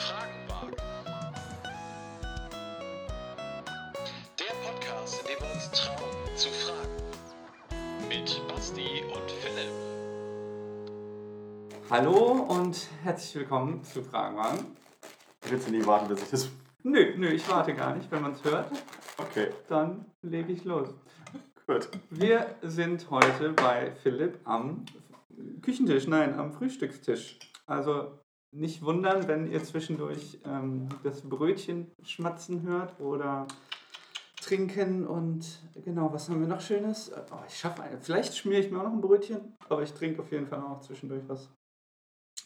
Fragen wagen. Der Podcast, in dem wir uns trauen zu fragen. Mit Basti und Philipp. Hallo und herzlich willkommen zu Fragenwagen. Willst du nicht warten, bis ich das. Nö, nö, ich warte gar nicht. Wenn man es hört, Okay, dann lege ich los. gut. Wir sind heute bei Philipp am Küchentisch, nein, am Frühstückstisch. Also nicht wundern, wenn ihr zwischendurch ähm, das Brötchen schmatzen hört oder trinken und genau, was haben wir noch Schönes? Oh, ich schaffe ein, vielleicht schmiere ich mir auch noch ein Brötchen, aber ich trinke auf jeden Fall auch zwischendurch was.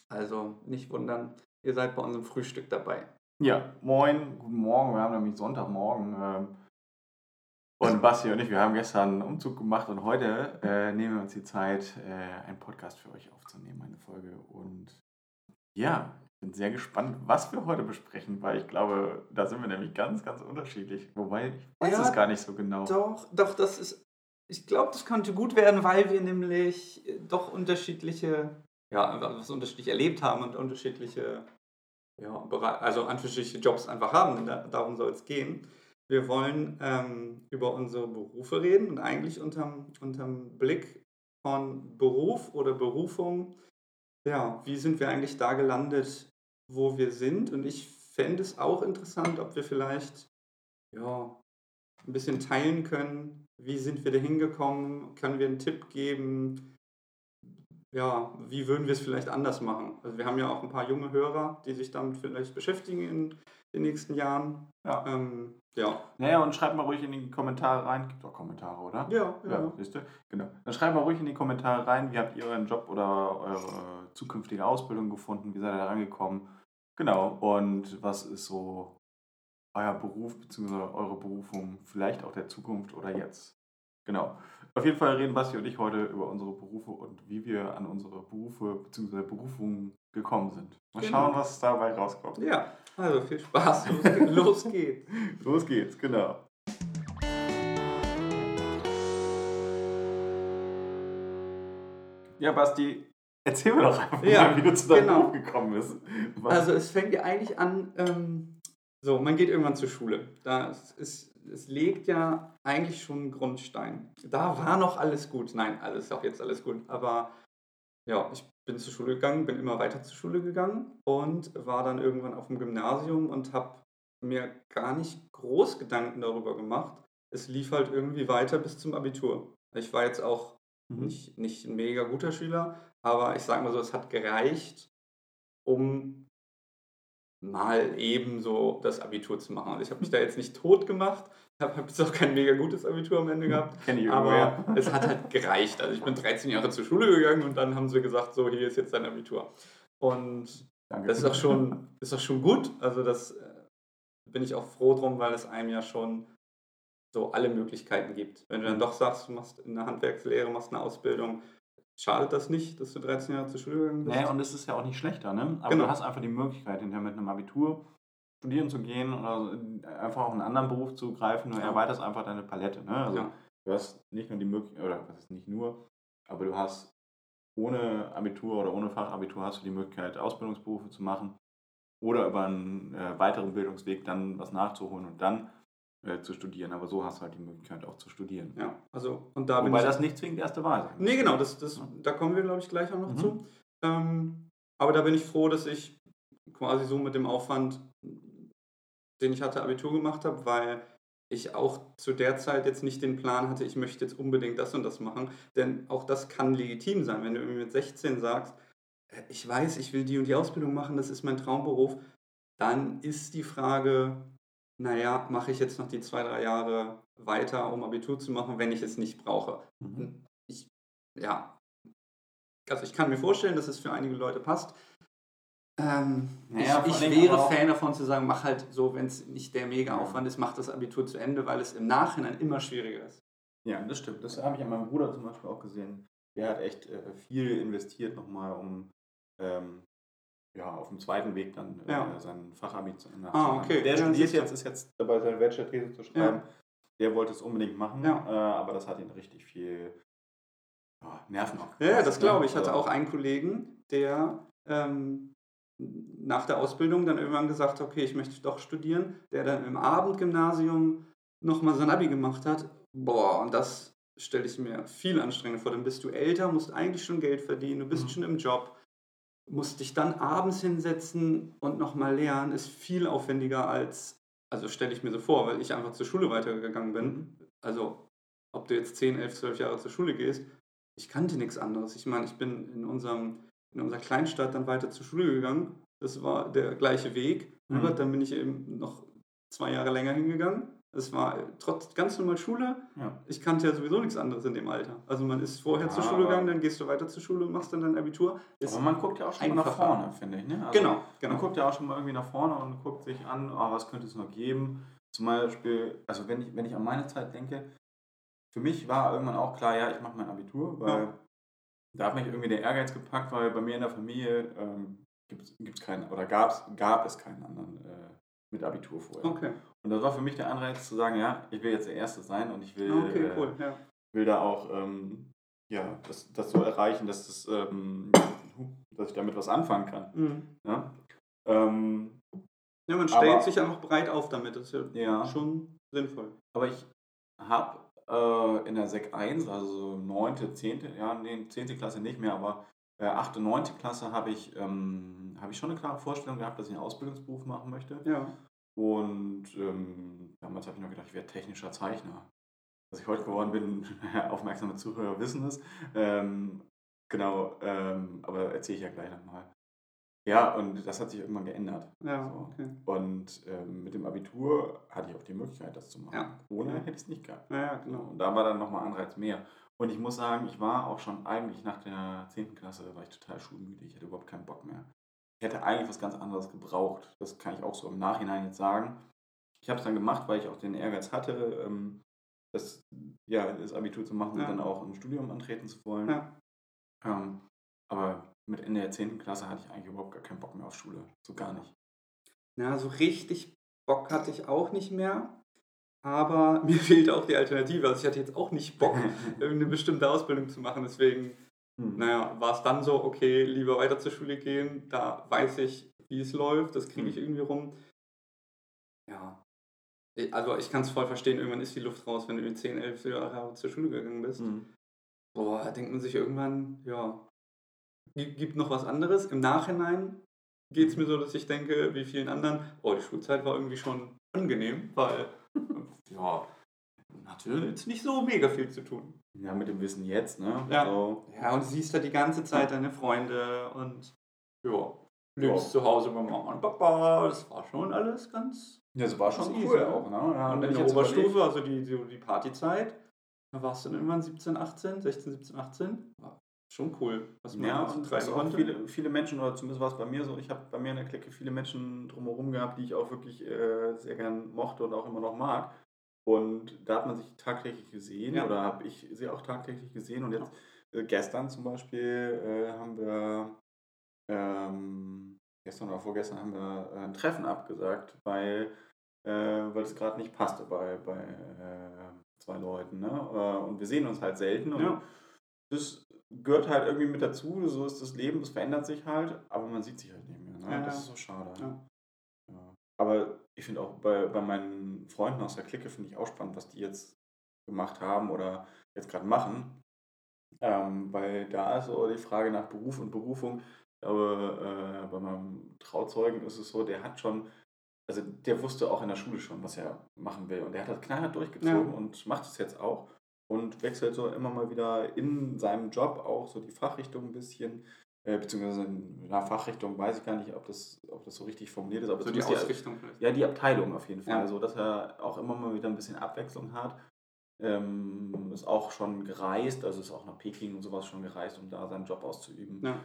Also nicht wundern, ihr seid bei unserem Frühstück dabei. Ja, moin, guten Morgen. Wir haben nämlich Sonntagmorgen. Ähm, und Basti und ich, wir haben gestern einen Umzug gemacht und heute äh, nehmen wir uns die Zeit, äh, einen Podcast für euch aufzunehmen, eine Folge. Und ja, ich bin sehr gespannt, was wir heute besprechen, weil ich glaube, da sind wir nämlich ganz, ganz unterschiedlich. Wobei, ich weiß Ja, es gar nicht so genau. Doch, doch, das ist. Ich glaube, das könnte gut werden, weil wir nämlich doch unterschiedliche, ja, einfach was unterschiedlich erlebt haben und unterschiedliche, ja, also unterschiedliche Jobs einfach haben. Da, darum soll es gehen. Wir wollen ähm, über unsere Berufe reden und eigentlich unterm, unterm Blick von Beruf oder Berufung, ja, wie sind wir eigentlich da gelandet, wo wir sind? Und ich fände es auch interessant, ob wir vielleicht, ja, ein bisschen teilen können. Wie sind wir da hingekommen? Können wir einen Tipp geben? Ja, wie würden wir es vielleicht anders machen? Also wir haben ja auch ein paar junge Hörer, die sich damit vielleicht beschäftigen in den nächsten Jahren. Ja. Ähm, ja. Naja, und schreibt mal ruhig in die Kommentare rein. Gibt auch Kommentare, oder? Ja, ja. Ja, siehst du? Genau. Dann schreibt mal ruhig in die Kommentare rein, wie habt ihr euren Job oder eure zukünftige Ausbildung gefunden, wie seid ihr da rangekommen? Genau. Und was ist so euer Beruf bzw. eure Berufung, vielleicht auch der Zukunft oder jetzt? Genau. Auf jeden Fall reden Basti und ich heute über unsere Berufe und wie wir an unsere Berufe bzw. Berufungen gekommen sind. Mal Genau. schauen, was dabei rauskommt. Ja, also viel Spaß. Los, geht- los geht's. Los geht's, genau. Ja, Basti, erzähl mir doch einfach Ja, mal, wie du zu deinem genau. Beruf gekommen bist. Was- Also es fängt ja eigentlich an, ähm, so, man geht irgendwann zur Schule. Da ist, es legt ja eigentlich schon einen Grundstein. Da war noch alles gut. Nein, alles ist auch jetzt alles gut. Aber ja, ich bin zur Schule gegangen, bin immer weiter zur Schule gegangen und war dann irgendwann auf dem Gymnasium und habe mir gar nicht groß Gedanken darüber gemacht. Es lief halt irgendwie weiter bis zum Abitur. Ich war jetzt auch Mhm. nicht, nicht ein mega guter Schüler, aber ich sage mal so, es hat gereicht, um mal eben so das Abitur zu machen. Also ich habe mich da jetzt nicht tot gemacht, habe hab jetzt auch kein mega gutes Abitur am Ende gehabt, aber es hat halt gereicht. Also ich bin 13 Jahre zur Schule gegangen und dann haben sie gesagt, so hier ist jetzt dein Abitur. Und Danke. das ist auch schon, ist auch schon gut. Also das äh, bin ich auch froh drum, weil es einem ja schon so alle Möglichkeiten gibt. Wenn du dann doch sagst, du machst eine Handwerkslehre, machst eine Ausbildung, schadet das nicht, dass du 13 Jahre zur Schule gegangen bist? Nee, und es ist ja auch nicht schlechter, ne? Aber Genau. du hast einfach die Möglichkeit, hinterher mit einem Abitur studieren zu gehen oder einfach auch einen anderen Beruf zu greifen. Du Ja. erweiterst einfach deine Palette, ne? Also Ja. du hast nicht nur die Möglichkeit, oder was ist nicht nur, aber du hast ohne Abitur oder ohne Fachabitur hast du die Möglichkeit, Ausbildungsberufe zu machen oder über einen äh, weiteren Bildungsweg dann was nachzuholen und dann äh, zu studieren. Aber so hast du halt die Möglichkeit auch zu studieren. Ja, also und da bin Wobei das nicht zwingend erste Wahl sein nee, genau, das, das, da kommen wir, glaube ich, gleich auch noch Mhm. zu. Ähm, aber da bin ich froh, dass ich quasi so mit dem Aufwand, den ich hatte, Abitur gemacht habe, weil ich auch zu der Zeit jetzt nicht den Plan hatte, ich möchte jetzt unbedingt das und das machen. Denn auch das kann legitim sein, wenn du mit 16 sagst, äh, ich weiß, ich will die und die Ausbildung machen, das ist mein Traumberuf, dann ist die Frage, naja, mache ich jetzt noch die zwei, drei Jahre weiter, um Abitur zu machen, wenn ich es nicht brauche. Mhm. Ich, ja, also ich kann mir vorstellen, dass es für einige Leute passt. Ähm, Naja, ich ich wäre Fan davon zu sagen, mach halt so, wenn es nicht der mega Aufwand ist, mach das Abitur zu Ende, weil es im Nachhinein immer schwieriger ist. Ja, das stimmt. Das habe ich an meinem Bruder zum Beispiel auch gesehen. Der hat echt äh, viel investiert nochmal, um ähm, ja, auf dem zweiten Weg dann äh, Ja. sein Fachabi zu nachzumachen. Ah, okay. Der Ja, studiert jetzt, ist jetzt dabei, seine Bachelor-These zu schreiben. Der wollte es unbedingt machen, Ja. äh, aber das hat ihn richtig viel ja, Nerven Ja, abgekostet. ja, das glaube ich. Ich ne? hatte Also, auch einen Kollegen, der ähm, nach der Ausbildung dann irgendwann gesagt, okay, ich möchte doch studieren, der dann im Abendgymnasium nochmal sein Abi gemacht hat. Boah, und das stelle ich mir viel anstrengender vor. Dann bist du älter, musst eigentlich schon Geld verdienen, du bist Mhm. schon im Job, musst dich dann abends hinsetzen und nochmal lernen, ist viel aufwendiger als, also stelle ich mir so vor, weil ich einfach zur Schule weitergegangen bin. Also, ob du jetzt 10, 11, 12 Jahre zur Schule gehst, ich kannte nichts anderes. Ich meine, ich bin in, unserem, in unserer Kleinstadt dann weiter zur Schule gegangen. Das war der gleiche Weg. Mhm. Aber dann bin ich eben noch zwei Jahre länger hingegangen. Es war trotz ganz normal Schule. Ja. Ich kannte ja sowieso nichts anderes in dem Alter. Also man ist vorher Ja, zur Schule gegangen, dann gehst du weiter zur Schule und machst dann dein Abitur. Ist Aber man guckt ja auch schon mal nach vorne, finde ich. Ne? Also genau, genau. Man guckt ja auch schon mal irgendwie nach vorne und guckt sich an, ah, was könnte es noch geben. Zum Beispiel, also wenn ich, wenn ich an meine Zeit denke, für mich war irgendwann auch klar, ja, ich mache mein Abitur, weil Ja. da hat mich irgendwie der Ehrgeiz gepackt, weil bei mir in der Familie ähm, gibt es keinen, oder gab's, gab es keinen anderen äh, mit Abitur vorher. Okay, Und das war für mich der Anreiz zu sagen, ja, ich will jetzt der Erste sein und ich will, okay, äh, cool. Ja. will da auch ähm, ja, das, das so erreichen, dass, das, ähm, dass ich damit was anfangen kann. Mhm. Ja, ähm, ja, man stellt Aber- sich einfach breit auf damit. Das ist ja, ja. schon sinnvoll. aber ich habe äh, in der Sek 1, also 9., 10., ja, nee, 10. Klasse nicht mehr, aber äh, 8., 9. Klasse habe ich, ähm, habe ich schon eine klare Vorstellung gehabt, dass ich einen Ausbildungsberuf machen möchte. Ja. Und ähm, damals habe ich noch gedacht, ich werde technischer Zeichner. Was ich heute geworden bin, aufmerksame Zuhörer wissen es. Ähm, genau, ähm, aber erzähle ich ja gleich nochmal. Ja, und das hat sich irgendwann geändert. Ja, So. okay. Und ähm, mit dem Abitur hatte ich auch die Möglichkeit, das zu machen. Ja. Ohne hätte ich es nicht gehabt. Ja, genau. und da war dann nochmal Anreiz mehr. Und ich muss sagen, ich war auch schon eigentlich nach der 10. Klasse, war ich total schulmüde. Ich hatte überhaupt keinen Bock mehr. Hätte eigentlich was ganz anderes gebraucht. Das kann ich auch so im Nachhinein jetzt sagen. Ich habe es dann gemacht, weil ich auch den Ehrgeiz hatte, ähm, das, ja, das Abitur zu machen Ja. und dann auch ein Studium antreten zu wollen. Ja. Ähm, aber mit Ende der 10. Klasse hatte ich eigentlich überhaupt gar keinen Bock mehr auf Schule. So gar nicht. Ja, so richtig Bock hatte ich auch nicht mehr. Aber mir fehlt auch die Alternative. Also ich hatte jetzt auch nicht Bock, irgendeine bestimmte Ausbildung zu machen. Deswegen, Hm. naja, war es dann so, okay, lieber weiter zur Schule gehen. Da weiß ich, wie es läuft. Das kriege ich Hm. irgendwie rum. Ja. Also ich kann es voll verstehen, irgendwann ist die Luft raus, wenn du in 10, 11 Jahre zur Schule gegangen bist. Hm. Boah, da denkt man sich irgendwann, ja, gibt, gibt noch was anderes. Im Nachhinein geht es mir so, dass ich denke, wie vielen anderen, oh, die Schulzeit war irgendwie schon angenehm, weil, ja, hatte jetzt nicht so mega viel zu tun. Ja, mit dem Wissen jetzt, ne? Ja. So. Ja, und du siehst da die ganze Zeit deine Freunde und, ja, lebst Ja. zu Hause bei Mama und Papa, das war schon alles ganz Ja, das war Das schon ist cool easy, auch, ne? Ja, und wenn in ich der Oberstufe, also die, die, die Partyzeit, da warst du dann irgendwann 17, 18, 16, 17, 18. War schon cool, was man Ja, so und treiben konnte. viele, viele Menschen, oder zumindest war es bei mir so, ich habe bei mir in der Clique viele Menschen drumherum gehabt, die ich auch wirklich äh, sehr gern mochte und auch immer noch mag. Und da hat man sich tagtäglich gesehen, Ja. oder habe ich sie auch tagtäglich gesehen. Und jetzt, äh, gestern zum Beispiel, äh, haben wir, ähm, gestern oder vorgestern haben wir äh, ein Treffen abgesagt, weil, äh, weil es gerade nicht passte bei, bei äh, zwei Leuten. Ne? Und wir sehen uns halt selten. Und Ja. das gehört halt irgendwie mit dazu, so ist das Leben, das verändert sich halt, aber man sieht sich halt nicht mehr. Ne? Ja, das ist so schade. Aber ich finde auch bei, bei meinen Freunden aus der Clique finde ich auch spannend, was die jetzt gemacht haben oder jetzt gerade machen. Ähm, weil da ist so die Frage nach Beruf und Berufung. Ich glaube, äh, bei meinem Trauzeugen ist es so, der hat schon, also der wusste auch in der Schule schon, was er machen will. Und der hat das knallhart durchgezogen Ja. und macht es jetzt auch und wechselt so immer mal wieder in seinem Job auch so die Fachrichtung ein bisschen. Äh, beziehungsweise in einer Fachrichtung weiß ich gar nicht, ob das, ob das so richtig formuliert ist, aber So die Ausrichtung vielleicht. ja, die Abteilung auf jeden Fall. Ja. So dass er auch immer mal wieder ein bisschen Abwechslung hat. Ähm, ist auch schon gereist, also ist auch nach Peking und sowas schon gereist, um da seinen Job auszuüben. Ja.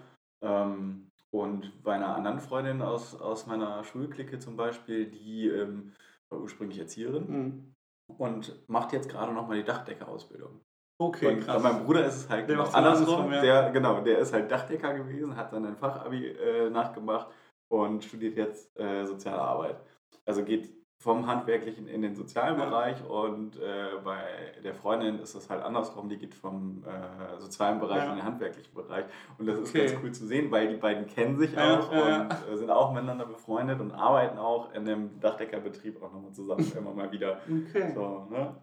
Ähm, und bei einer anderen Freundin aus, aus meiner Schulklicke zum Beispiel, die ähm, war ursprünglich Erzieherin Mhm. und macht jetzt gerade nochmal die Dachdeckerausbildung. Okay, Und krass. bei meinem Bruder ist es halt Der genau andersrum. Der, genau, der ist halt Dachdecker gewesen, hat dann ein Fachabi äh, nachgemacht und studiert jetzt äh, soziale Arbeit. Also geht vom handwerklichen in den sozialen Ja. Bereich und äh, bei der Freundin ist das halt andersrum, die geht vom äh, sozialen Bereich Ja. in den handwerklichen Bereich und das ist Okay. ganz cool zu sehen, weil die beiden kennen sich Ja, auch und äh, sind auch miteinander befreundet und arbeiten auch in dem Dachdeckerbetrieb auch nochmal zusammen immer mal wieder. Okay. So, ne?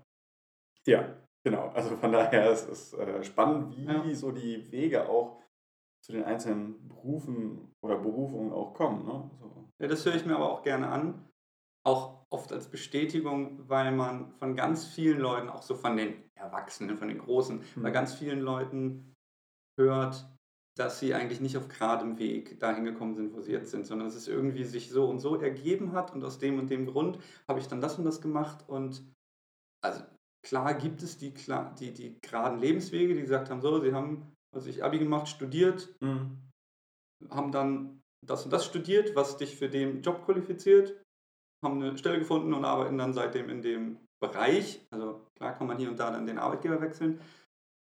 Ja, genau. Also von daher ist es äh, spannend, wie Ja. so die Wege auch zu den einzelnen Berufen oder Berufungen auch kommen. Ne? So. Ja, das höre ich mir aber auch gerne an. Auch oft als Bestätigung, weil man von ganz vielen Leuten, auch so von den Erwachsenen, von den Großen, bei Mhm. ganz vielen Leuten hört, dass sie eigentlich nicht auf geradem Weg dahin gekommen sind, wo sie jetzt sind, sondern dass es irgendwie sich so und so ergeben hat und aus dem und dem Grund habe ich dann das und das gemacht und also klar gibt es die, die, die geraden Lebenswege, die gesagt haben, so, sie haben, was ich, Abi gemacht, studiert, Mhm. haben dann das und das studiert, was dich für den Job qualifiziert, haben eine Stelle gefunden und arbeiten dann seitdem in dem Bereich. Also klar kann man hier und da dann den Arbeitgeber wechseln,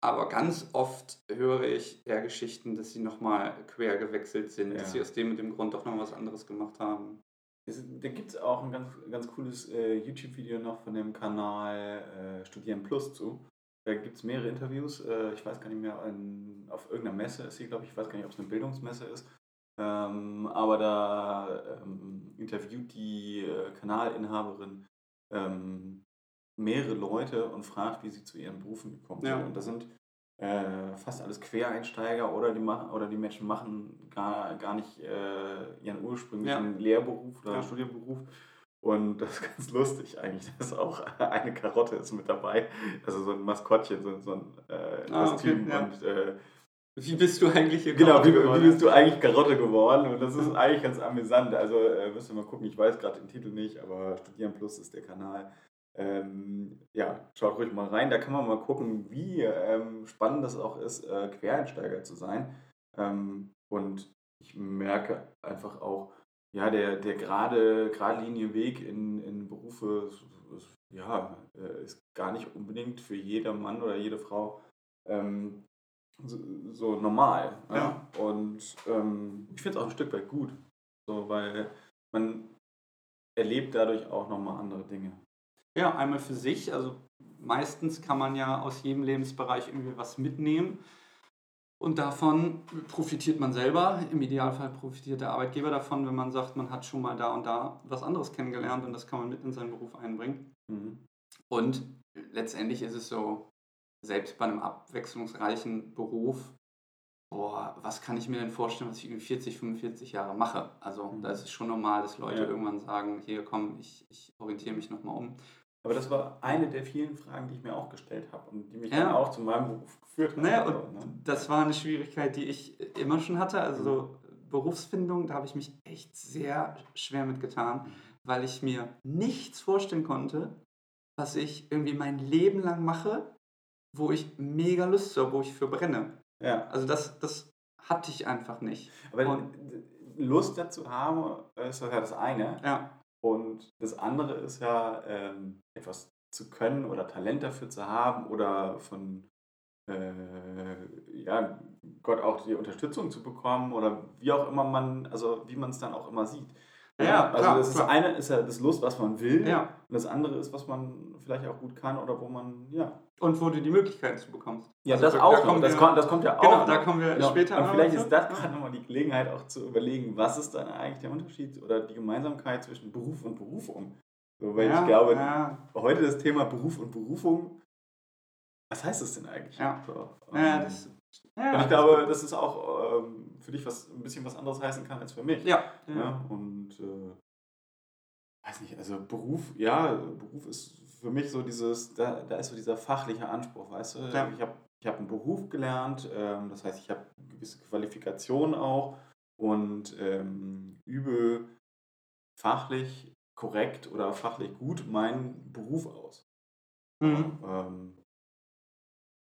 aber ganz oft höre ich eher Geschichten, dass sie nochmal quer gewechselt sind, Ja. dass sie aus dem und dem Grund doch noch was anderes gemacht haben. Es, da gibt es auch ein ganz, ganz cooles äh, YouTube-Video noch von dem Kanal äh, Studieren Plus zu. Da gibt es mehrere Interviews. Äh, ich weiß gar nicht mehr, in, auf irgendeiner Messe ist sie, glaube ich. Ich weiß gar nicht, ob es eine Bildungsmesse ist. Ähm, aber da ähm, interviewt die äh, Kanalinhaberin ähm, mehrere Leute und fragt, wie sie zu ihren Berufen gekommen Ja. sind. Und das sind äh, fast alles Quereinsteiger oder die, machen, oder die Menschen machen gar, gar nicht äh, ihren ursprünglichen Lehrberuf oder Ja. Studienberuf. Und das ist ganz lustig eigentlich, dass auch eine Karotte ist mit dabei. Also so ein Maskottchen, so, so ein äh, Ah, okay, Kostüm. ja. Und äh, Wie bist du eigentlich hier Genau, wie, geworden? wie bist du eigentlich Karotte geworden? Und das ist eigentlich ganz amüsant. Also äh, müssen wir mal gucken, ich weiß gerade den Titel nicht, aber Studieren Plus ist der Kanal. Ähm, ja, schaut ruhig mal rein. Da kann man mal gucken, wie ähm, spannend das auch ist, äh, Quereinsteiger zu sein. Ähm, und ich merke einfach auch, ja, der, der gerade, geradlinige Weg in, in Berufe ist, ja, äh, ist gar nicht unbedingt für jeder Mann oder jede Frau ähm, so, so normal. Ja. Und ähm, ich finde es auch ein Stück weit gut, so, weil man erlebt dadurch auch nochmal andere Dinge. Ja, einmal für sich. Also meistens kann man ja aus jedem Lebensbereich irgendwie was mitnehmen. Und davon profitiert man selber. Im Idealfall profitiert der Arbeitgeber davon, wenn man sagt, man hat schon mal da und da was anderes kennengelernt und das kann man mit in seinen Beruf einbringen. Mhm. Und letztendlich ist es so, selbst bei einem abwechslungsreichen Beruf, boah, was kann ich mir denn vorstellen, was ich irgendwie 40, 45 Jahre mache? Also Mhm. da ist es schon normal, dass Leute Ja. irgendwann sagen, hier komm, ich, ich orientiere mich nochmal um. Aber das war eine der vielen Fragen, die ich mir auch gestellt habe und die mich Ja. dann auch zu meinem Beruf geführt haben. Naja, und ne? das war eine Schwierigkeit, die ich immer schon hatte. Also so Berufsfindung, da habe ich mich echt sehr schwer mitgetan, weil ich mir nichts vorstellen konnte, was ich irgendwie mein Leben lang mache, wo ich mega Lust habe, wo ich für brenne. ja. Also das, das hatte ich einfach nicht. Aber Und- Lust dazu haben, ist ja das eine. Ja, Und das andere ist ja, ähm, etwas zu können oder Talent dafür zu haben oder von äh, ja, Gott auch die Unterstützung zu bekommen oder wie auch immer man, also wie man es dann auch immer sieht. Ja, also klar, das klar. eine ist ja das Lust, was man will, ja. und das andere ist, was man vielleicht auch gut kann oder wo man, ja. Und wo du die Möglichkeiten zu bekommst. Ja, Also das da- auch da kommen Das, kommt, das kommt ja auch. Genau, noch. da kommen wir Genau. später Und vielleicht ist das gerade nochmal die Gelegenheit auch zu überlegen, was ist dann eigentlich der Unterschied oder die Gemeinsamkeit zwischen Beruf und Berufung. So, weil ja, ich glaube, ja, heute das Thema Beruf und Berufung, was heißt das denn eigentlich? Ja. So, ja, ähm, das, ja, und ich das glaube, ist dass es auch ähm, für dich was ein bisschen was anderes heißen kann als für mich. ja, ja. Ja, und äh, weiß nicht, also Beruf, ja, Beruf ist für mich so dieses, da, da ist so dieser fachliche Anspruch, weißt du? Ja. Ich habe ich hab einen Beruf gelernt, ähm, das heißt, ich habe gewisse Qualifikationen auch und ähm, übe fachlich korrekt oder fachlich gut meinen Beruf aus. Mhm. Ähm,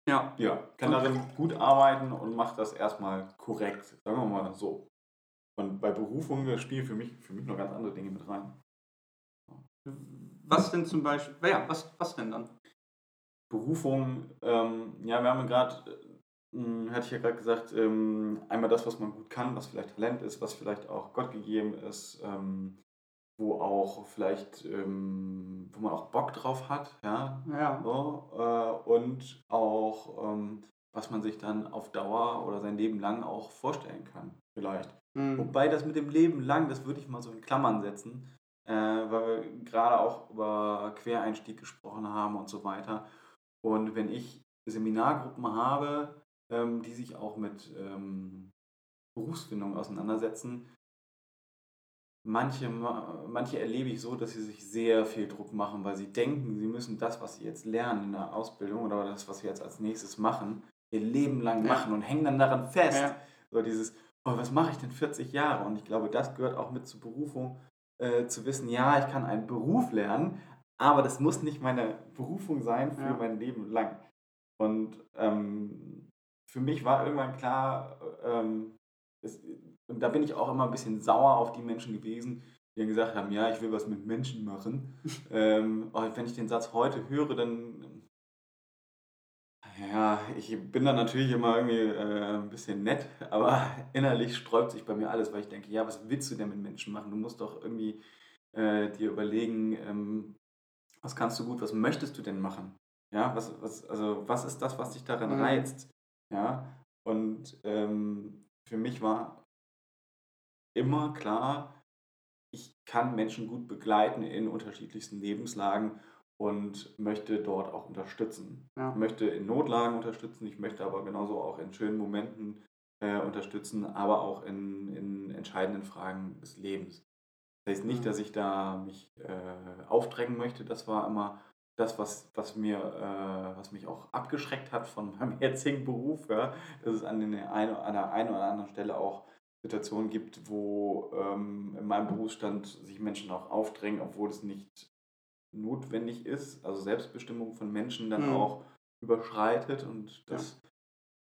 ja. ja, kann darin gut arbeiten und macht das erstmal korrekt, sagen wir mal so. Und bei Berufung spielen für mich, für mich noch ganz andere Dinge mit rein. Was denn zum Beispiel, ja, was, was denn dann? Berufung, ähm, ja, wir haben ja gerade, äh, hatte ich ja gerade gesagt, ähm, einmal das, was man gut kann, was vielleicht Talent ist, was vielleicht auch Gott gegeben ist, ähm, wo auch vielleicht, ähm, wo man auch Bock drauf hat, ja, Ja. so, äh, und auch, ähm, was man sich dann auf Dauer oder sein Leben lang auch vorstellen kann, vielleicht. Mhm. Wobei das mit dem Leben lang, das würde ich mal so in Klammern setzen, äh, weil wir gerade auch über Quereinstieg gesprochen haben und so weiter. Und wenn ich Seminargruppen habe, ähm, die sich auch mit ähm, Berufsfindung auseinandersetzen, manche, ma- manche erlebe ich so, dass sie sich sehr viel Druck machen, weil sie denken, sie müssen das, was sie jetzt lernen in der Ausbildung oder das, was sie jetzt als nächstes machen, ihr Leben lang Ja. machen und hängen dann daran fest. Ja. So dieses, oh, was mache ich denn 40 Jahre? Und ich glaube, das gehört auch mit zur Berufung, äh, zu wissen, ja, ich kann einen Beruf lernen, aber das muss nicht meine Berufung sein für Ja. mein Leben lang. Und ähm, für mich war irgendwann klar, ähm, es, und da bin ich auch immer ein bisschen sauer auf die Menschen gewesen, die dann gesagt haben, ja, ich will was mit Menschen machen. ähm, aber wenn ich den Satz heute höre, dann ja, ich bin dann natürlich immer irgendwie äh, ein bisschen nett, aber innerlich sträubt sich bei mir alles, weil ich denke, ja, was willst du denn mit Menschen machen? Du musst doch irgendwie äh, dir überlegen, ähm, was kannst du gut, was möchtest du denn machen? Ja, was, was, also was ist das, was dich daran Mhm. reizt? Ja, und ähm, für mich war immer klar, ich kann Menschen gut begleiten in unterschiedlichsten Lebenslagen und möchte dort auch unterstützen. Ja. Ich möchte in Notlagen unterstützen, ich möchte aber genauso auch in schönen Momenten äh, unterstützen, aber auch in, in entscheidenden Fragen des Lebens. Das heißt nicht, Mhm. dass ich da mich äh, aufdrängen möchte, das war immer das, was, was, mir, äh, was mich auch abgeschreckt hat von meinem jetzigen Beruf, ja, dass es an, den ein, an der einen oder anderen Stelle auch Situationen gibt, wo ähm, in meinem Berufsstand sich Menschen auch aufdrängen, obwohl es nicht notwendig ist, also Selbstbestimmung von Menschen dann Mhm. auch überschreitet und das,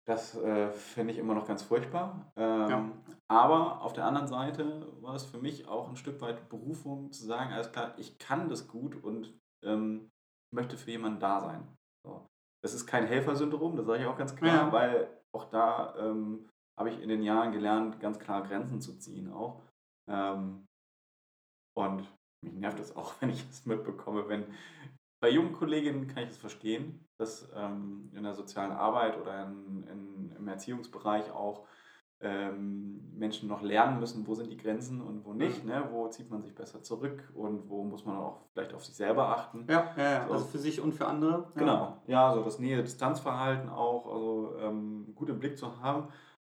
das äh, finde ich immer noch ganz furchtbar. Ähm, Ja. Aber auf der anderen Seite war es für mich auch ein Stück weit Berufung zu sagen, alles klar, ich kann das gut und ähm, möchte für jemanden da sein. So. Das ist kein Helfersyndrom, das sage ich auch ganz klar, Ja. weil auch da ähm, habe ich in den Jahren gelernt, ganz klar Grenzen zu ziehen auch. Ähm, und mich nervt das auch, wenn ich es mitbekomme, wenn bei jungen Kolleginnen kann ich es verstehen, dass ähm, in der sozialen Arbeit oder in, in, im Erziehungsbereich auch ähm, Menschen noch lernen müssen, wo sind die Grenzen und wo nicht, ne? wo zieht man sich besser zurück und wo muss man auch vielleicht auf sich selber achten. Ja, ja, ja. So. Also für sich und für andere. Ja. Genau, ja, so das Nähe-Distanzverhalten auch, also ähm, gut im Blick zu haben.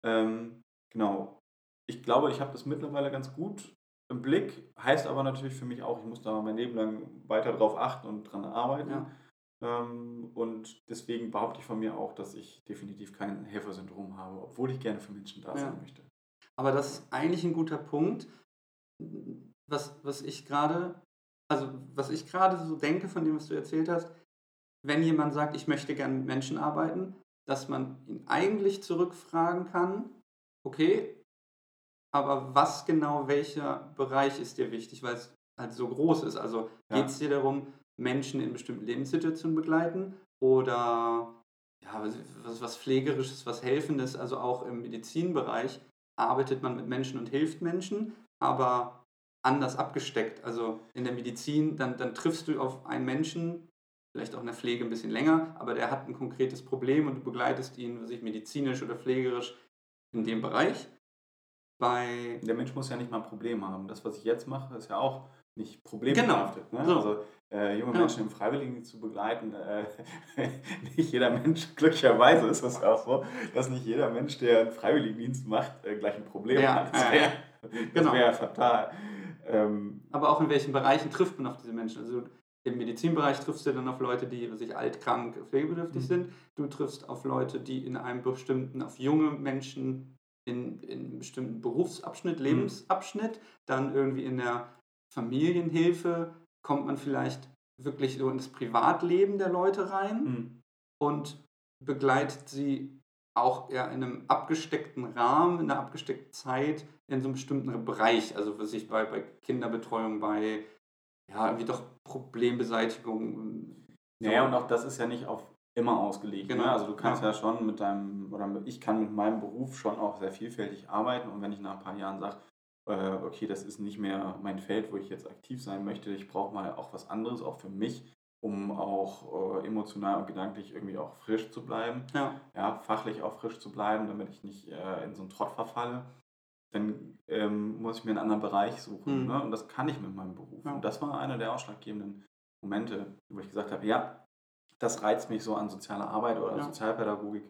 Ähm, genau, ich glaube, ich habe das mittlerweile ganz gut im Blick, heißt aber natürlich für mich auch, ich muss da mein Leben lang weiter drauf achten und dran arbeiten. Ja. Ähm, und deswegen behaupte ich von mir auch, dass ich definitiv kein Helfersyndrom habe, obwohl ich gerne für Menschen da Ja. sein möchte. Aber das ist eigentlich ein guter Punkt, was, was ich gerade, also was ich gerade so denke von dem, was du erzählt hast, wenn jemand sagt, ich möchte gerne mit Menschen arbeiten, dass man ihn eigentlich zurückfragen kann, okay, aber was genau, welcher Bereich ist dir wichtig, weil es halt so groß ist. Also Ja. geht es dir darum, Menschen in bestimmten Lebenssituationen begleiten oder ja, was, was, Pflegerisches, was Helfendes, also auch im Medizinbereich arbeitet man mit Menschen und hilft Menschen, aber anders abgesteckt. Also in der Medizin, dann, dann triffst du auf einen Menschen, vielleicht auch in der Pflege ein bisschen länger, aber der hat ein konkretes Problem und du begleitest ihn, was ich, medizinisch oder pflegerisch in dem Bereich. Bei Der Mensch muss ja nicht mal ein Problem haben. Das, was ich jetzt mache, ist ja auch nicht problembehaftet. Ne? So. Also äh, junge Ja. Menschen im Freiwilligen zu begleiten, äh, nicht jeder Mensch, glücklicherweise ist es auch so, dass nicht jeder Mensch, der einen Freiwilligendienst macht, äh, gleich ein Problem Ja, hat. Das ja, wäre das Genau. wär fatal. Ähm, aber auch in welchen Bereichen trifft man auf diese Menschen? Also im Medizinbereich triffst du dann auf Leute, die was ich, alt, krank, pflegebedürftig Mhm. sind. Du triffst auf Leute, die in einem bestimmten, auf junge Menschen in, in einem bestimmten Berufsabschnitt, Mhm. Lebensabschnitt. Dann irgendwie in der Familienhilfe kommt man vielleicht wirklich so ins Privatleben der Leute rein hm. und begleitet sie auch eher in einem abgesteckten Rahmen, in einer abgesteckten Zeit, in so einem bestimmten Bereich. Also was ich bei, bei Kinderbetreuung, bei ja, irgendwie doch Problembeseitigung. so. Naja, und auch das ist ja nicht auf immer ausgelegt. Genau. Ne? Also du kannst Ja. ja. schon mit deinem, oder ich kann mit meinem Beruf schon auch sehr vielfältig arbeiten und wenn ich nach ein paar Jahren sage, äh, okay, das ist nicht mehr mein Feld, wo ich jetzt aktiv sein möchte. Ich brauche mal auch was anderes, auch für mich, um auch äh, emotional und gedanklich irgendwie auch frisch zu bleiben. Ja. ja, fachlich auch frisch zu bleiben, damit ich nicht äh, in so einen Trott verfalle, dann ähm, muss ich mir einen anderen Bereich suchen. Mhm. Ne? Und das kann ich mit meinem Beruf. Ja. Und das war einer der ausschlaggebenden Momente, wo ich gesagt habe, ja, das reizt mich so an sozialer Arbeit oder Ja. Sozialpädagogik.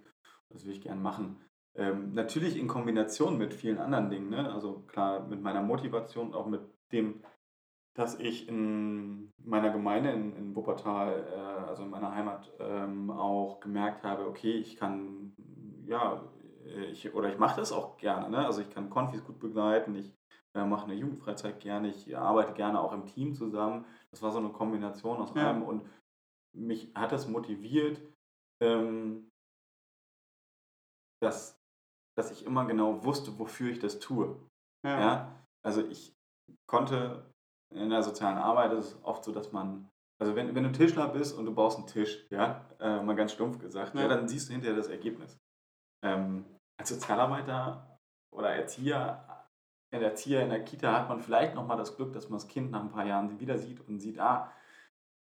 Das will ich gerne machen. Ähm, natürlich in Kombination mit vielen anderen Dingen. Ne? Also klar, mit meiner Motivation, auch mit dem, dass ich in meiner Gemeinde in, in Wuppertal, äh, also in meiner Heimat, ähm, auch gemerkt habe, okay, ich kann, ja, ich, oder ich mache das auch gerne. Ne? Also ich kann Konfis gut begleiten, ich äh, mache eine Jugendfreizeit gerne, ich arbeite gerne auch im Team zusammen. Das war so eine Kombination aus Ja. allem und mich hat das motiviert, ähm, dass, dass ich immer genau wusste, wofür ich das tue. Ja. Ja? Also ich konnte in der sozialen Arbeit ist es oft so, dass man, also wenn, wenn du Tischler bist und du baust einen Tisch, ja, äh, mal ganz stumpf gesagt, ja. Ja. dann siehst du hinterher das Ergebnis. Ähm, als Sozialarbeiter oder Erzieher, ein Erzieher in der Kita hat man vielleicht nochmal das Glück, dass man das Kind nach ein paar Jahren wieder sieht und sieht, ah,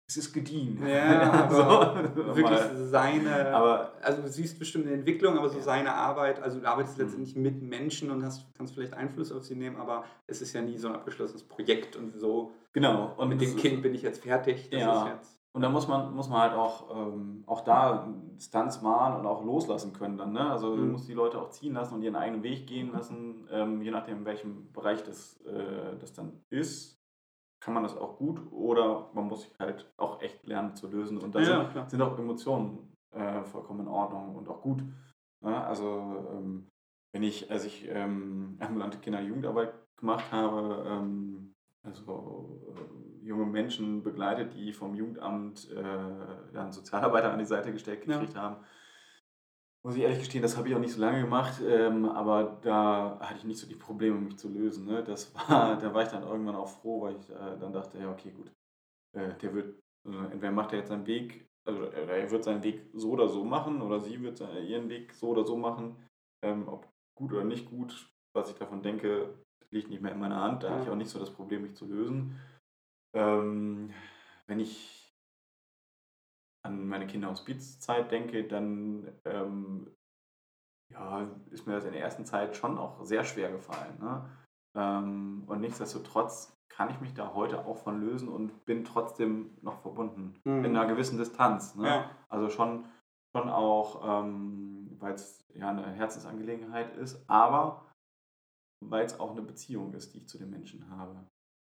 es ist gediehen. Ja, So, wirklich seine, Aber also du siehst bestimmt eine Entwicklung, aber so Ja. seine Arbeit, also du arbeitest Mhm. letztendlich mit Menschen und hast, kannst vielleicht Einfluss auf sie nehmen, aber es ist ja nie so ein abgeschlossenes Projekt und so, genau. Und mit dem Kind bin ich jetzt fertig, das Ja. ist jetzt, Und da muss man, muss man halt auch, ähm, auch da Distanz wahren und auch loslassen können dann. Ne? Also Mhm. musst die Leute auch ziehen lassen und ihren eigenen Weg gehen lassen, ähm, je nachdem, in welchem Bereich das, äh, das dann ist. Kann man das auch gut oder man muss sich halt auch echt lernen zu lösen. Und da Ja, sind, sind auch Emotionen äh, vollkommen in Ordnung und auch gut. Ne? Also ähm, wenn ich, als ich ähm, ambulante Kinder- und Jugendarbeit gemacht habe, ähm, also äh, junge Menschen begleitet, die vom Jugendamt äh, ja, einen Sozialarbeiter an die Seite gestellt Ja. gekriegt haben. Muss ich ehrlich gestehen, das habe ich auch nicht so lange gemacht, ähm, aber da hatte ich nicht so die Probleme, mich zu lösen. Ne? Das war, da war ich dann irgendwann auch froh, weil ich äh, dann dachte, ja, okay, gut, äh, der wird, äh, entweder macht er jetzt seinen Weg, also äh, er wird seinen Weg so oder so machen oder sie wird se- ihren Weg so oder so machen. Ähm, ob gut oder nicht gut, was ich davon denke, liegt nicht mehr in meiner Hand. Da habe ich Ja. auch nicht so das Problem, mich zu lösen. Ähm, wenn ich an meine Kinderhospizzeit denke, dann ähm, ja, ist mir das in der ersten Zeit schon auch sehr schwer gefallen. Ne? Ähm, und nichtsdestotrotz kann ich mich da heute auch von lösen und bin trotzdem noch verbunden. Mhm. In einer gewissen Distanz. Ne? Ja. Also schon, schon auch, ähm, weil es ja eine Herzensangelegenheit ist, aber weil es auch eine Beziehung ist, die ich zu den Menschen habe.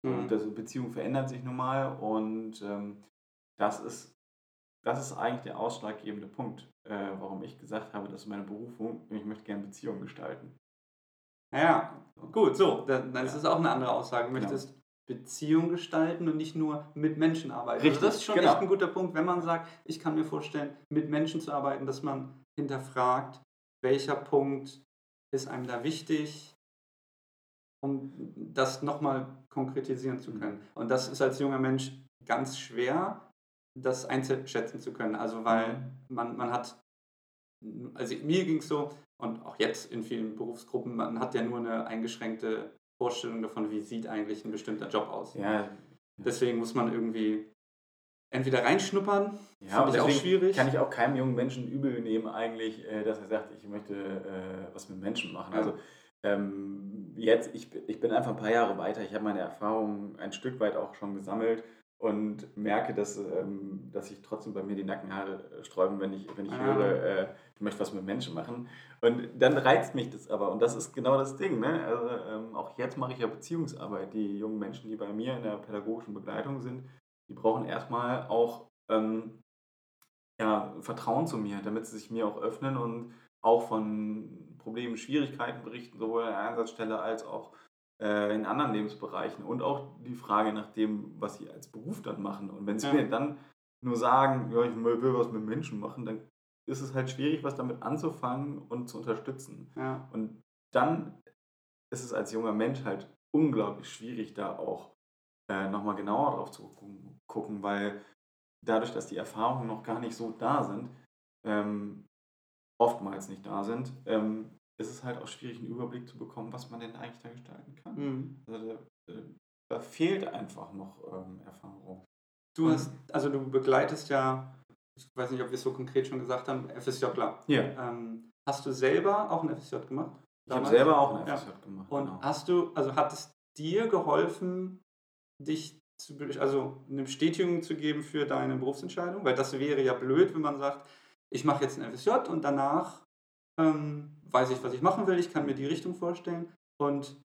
Mhm. Diese Beziehung verändert sich nun mal und ähm, das, ist, das ist eigentlich der ausschlaggebende Punkt, äh, warum ich gesagt habe, das ist meine Berufung und ich möchte gerne Beziehungen gestalten. Ja, gut, so, dann, dann ist Ja. es auch eine andere Aussage. Du Genau. möchtest Beziehung gestalten und nicht nur mit Menschen arbeiten. Richtig, also das ist schon genau. echt ein guter Punkt, wenn man sagt, ich kann mir vorstellen, mit Menschen zu arbeiten, dass man hinterfragt, welcher Punkt ist einem da wichtig, um das nochmal konkretisieren zu können. Und das ist als junger Mensch ganz schwer, das einzuschätzen zu können. Also weil man, man hat, also mir ging es so, und auch jetzt in vielen Berufsgruppen, man hat ja nur eine eingeschränkte Vorstellung davon, wie sieht eigentlich ein bestimmter Job aus. Ja, Deswegen muss man irgendwie entweder reinschnuppern, ja ich auch schwierig. kann ich auch keinem jungen Menschen übel nehmen eigentlich, äh, dass er sagt, ich möchte äh, was mit Menschen machen. Ja. Also ähm, jetzt, ich, ich bin einfach ein paar Jahre weiter, ich habe meine Erfahrungen ein Stück weit auch schon gesammelt und merke, dass, ähm, dass sich trotzdem bei mir die Nackenhaare sträuben, wenn ich, wenn ich Ah. höre, äh, ich möchte was mit Menschen machen. Und dann reizt mich das aber. Und das ist genau das Ding. Ne? Also, ähm, auch jetzt mache ich ja Beziehungsarbeit. Die jungen Menschen, die bei mir in der pädagogischen Begleitung sind, die brauchen erstmal auch ähm, ja, Vertrauen zu mir, damit sie sich mir auch öffnen und auch von Problemen, Schwierigkeiten berichten, sowohl an der Einsatzstelle als auch äh, in anderen Lebensbereichen. Und auch die Frage nach dem, was sie als Beruf dann machen. Und wenn sie Ja. mir dann nur sagen, ja, ich will was mit Menschen machen, dann ist es halt schwierig, was damit anzufangen und zu unterstützen. ja, Und dann ist es als junger Mensch halt unglaublich schwierig, da auch äh, nochmal genauer drauf zu gucken, gucken, weil dadurch, dass die Erfahrungen noch gar nicht so da sind, ähm, oftmals nicht da sind, ähm, ist es halt auch schwierig, einen Überblick zu bekommen, was man denn eigentlich da gestalten kann. Mhm. Also da, äh, da fehlt einfach noch ähm, Erfahrung. Du hast, also du begleitest ja, ich weiß nicht, ob wir es so konkret schon gesagt haben, FSJler. Ja. Ähm, hast du selber auch ein FSJ gemacht? Ich habe Damals? selber auch ein Ja. FSJ gemacht. Und genau. hast du, also hat es dir geholfen, dich zu, also eine Bestätigung zu geben für deine Berufsentscheidung? Weil das wäre ja blöd, wenn man sagt, ich mache jetzt ein FSJ und danach ähm, weiß ich, was ich machen will, ich kann mir die Richtung vorstellen und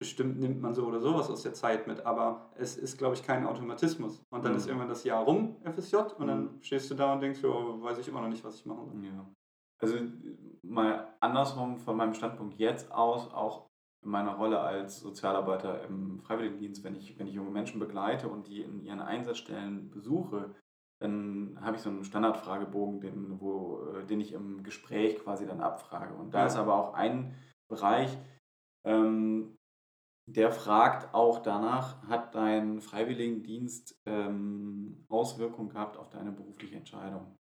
bestimmt nimmt man so oder sowas aus der Zeit mit, aber es ist, glaube ich, kein Automatismus. Und dann Mhm. ist irgendwann das Jahr rum, FSJ, und dann Mhm. stehst du da und denkst, oh, weiß ich immer noch nicht, was ich machen soll. Ja. Also mal andersrum von meinem Standpunkt jetzt aus, auch in meiner Rolle als Sozialarbeiter im Freiwilligendienst, wenn ich, wenn ich junge Menschen begleite und die in ihren Einsatzstellen besuche, dann habe ich so einen Standardfragebogen, den, wo, äh, den ich im Gespräch quasi dann abfrage. Und da Ja. ist aber auch ein Bereich, ähm, der fragt auch danach, hat dein Freiwilligendienst ähm, Auswirkungen gehabt auf deine berufliche Entscheidung?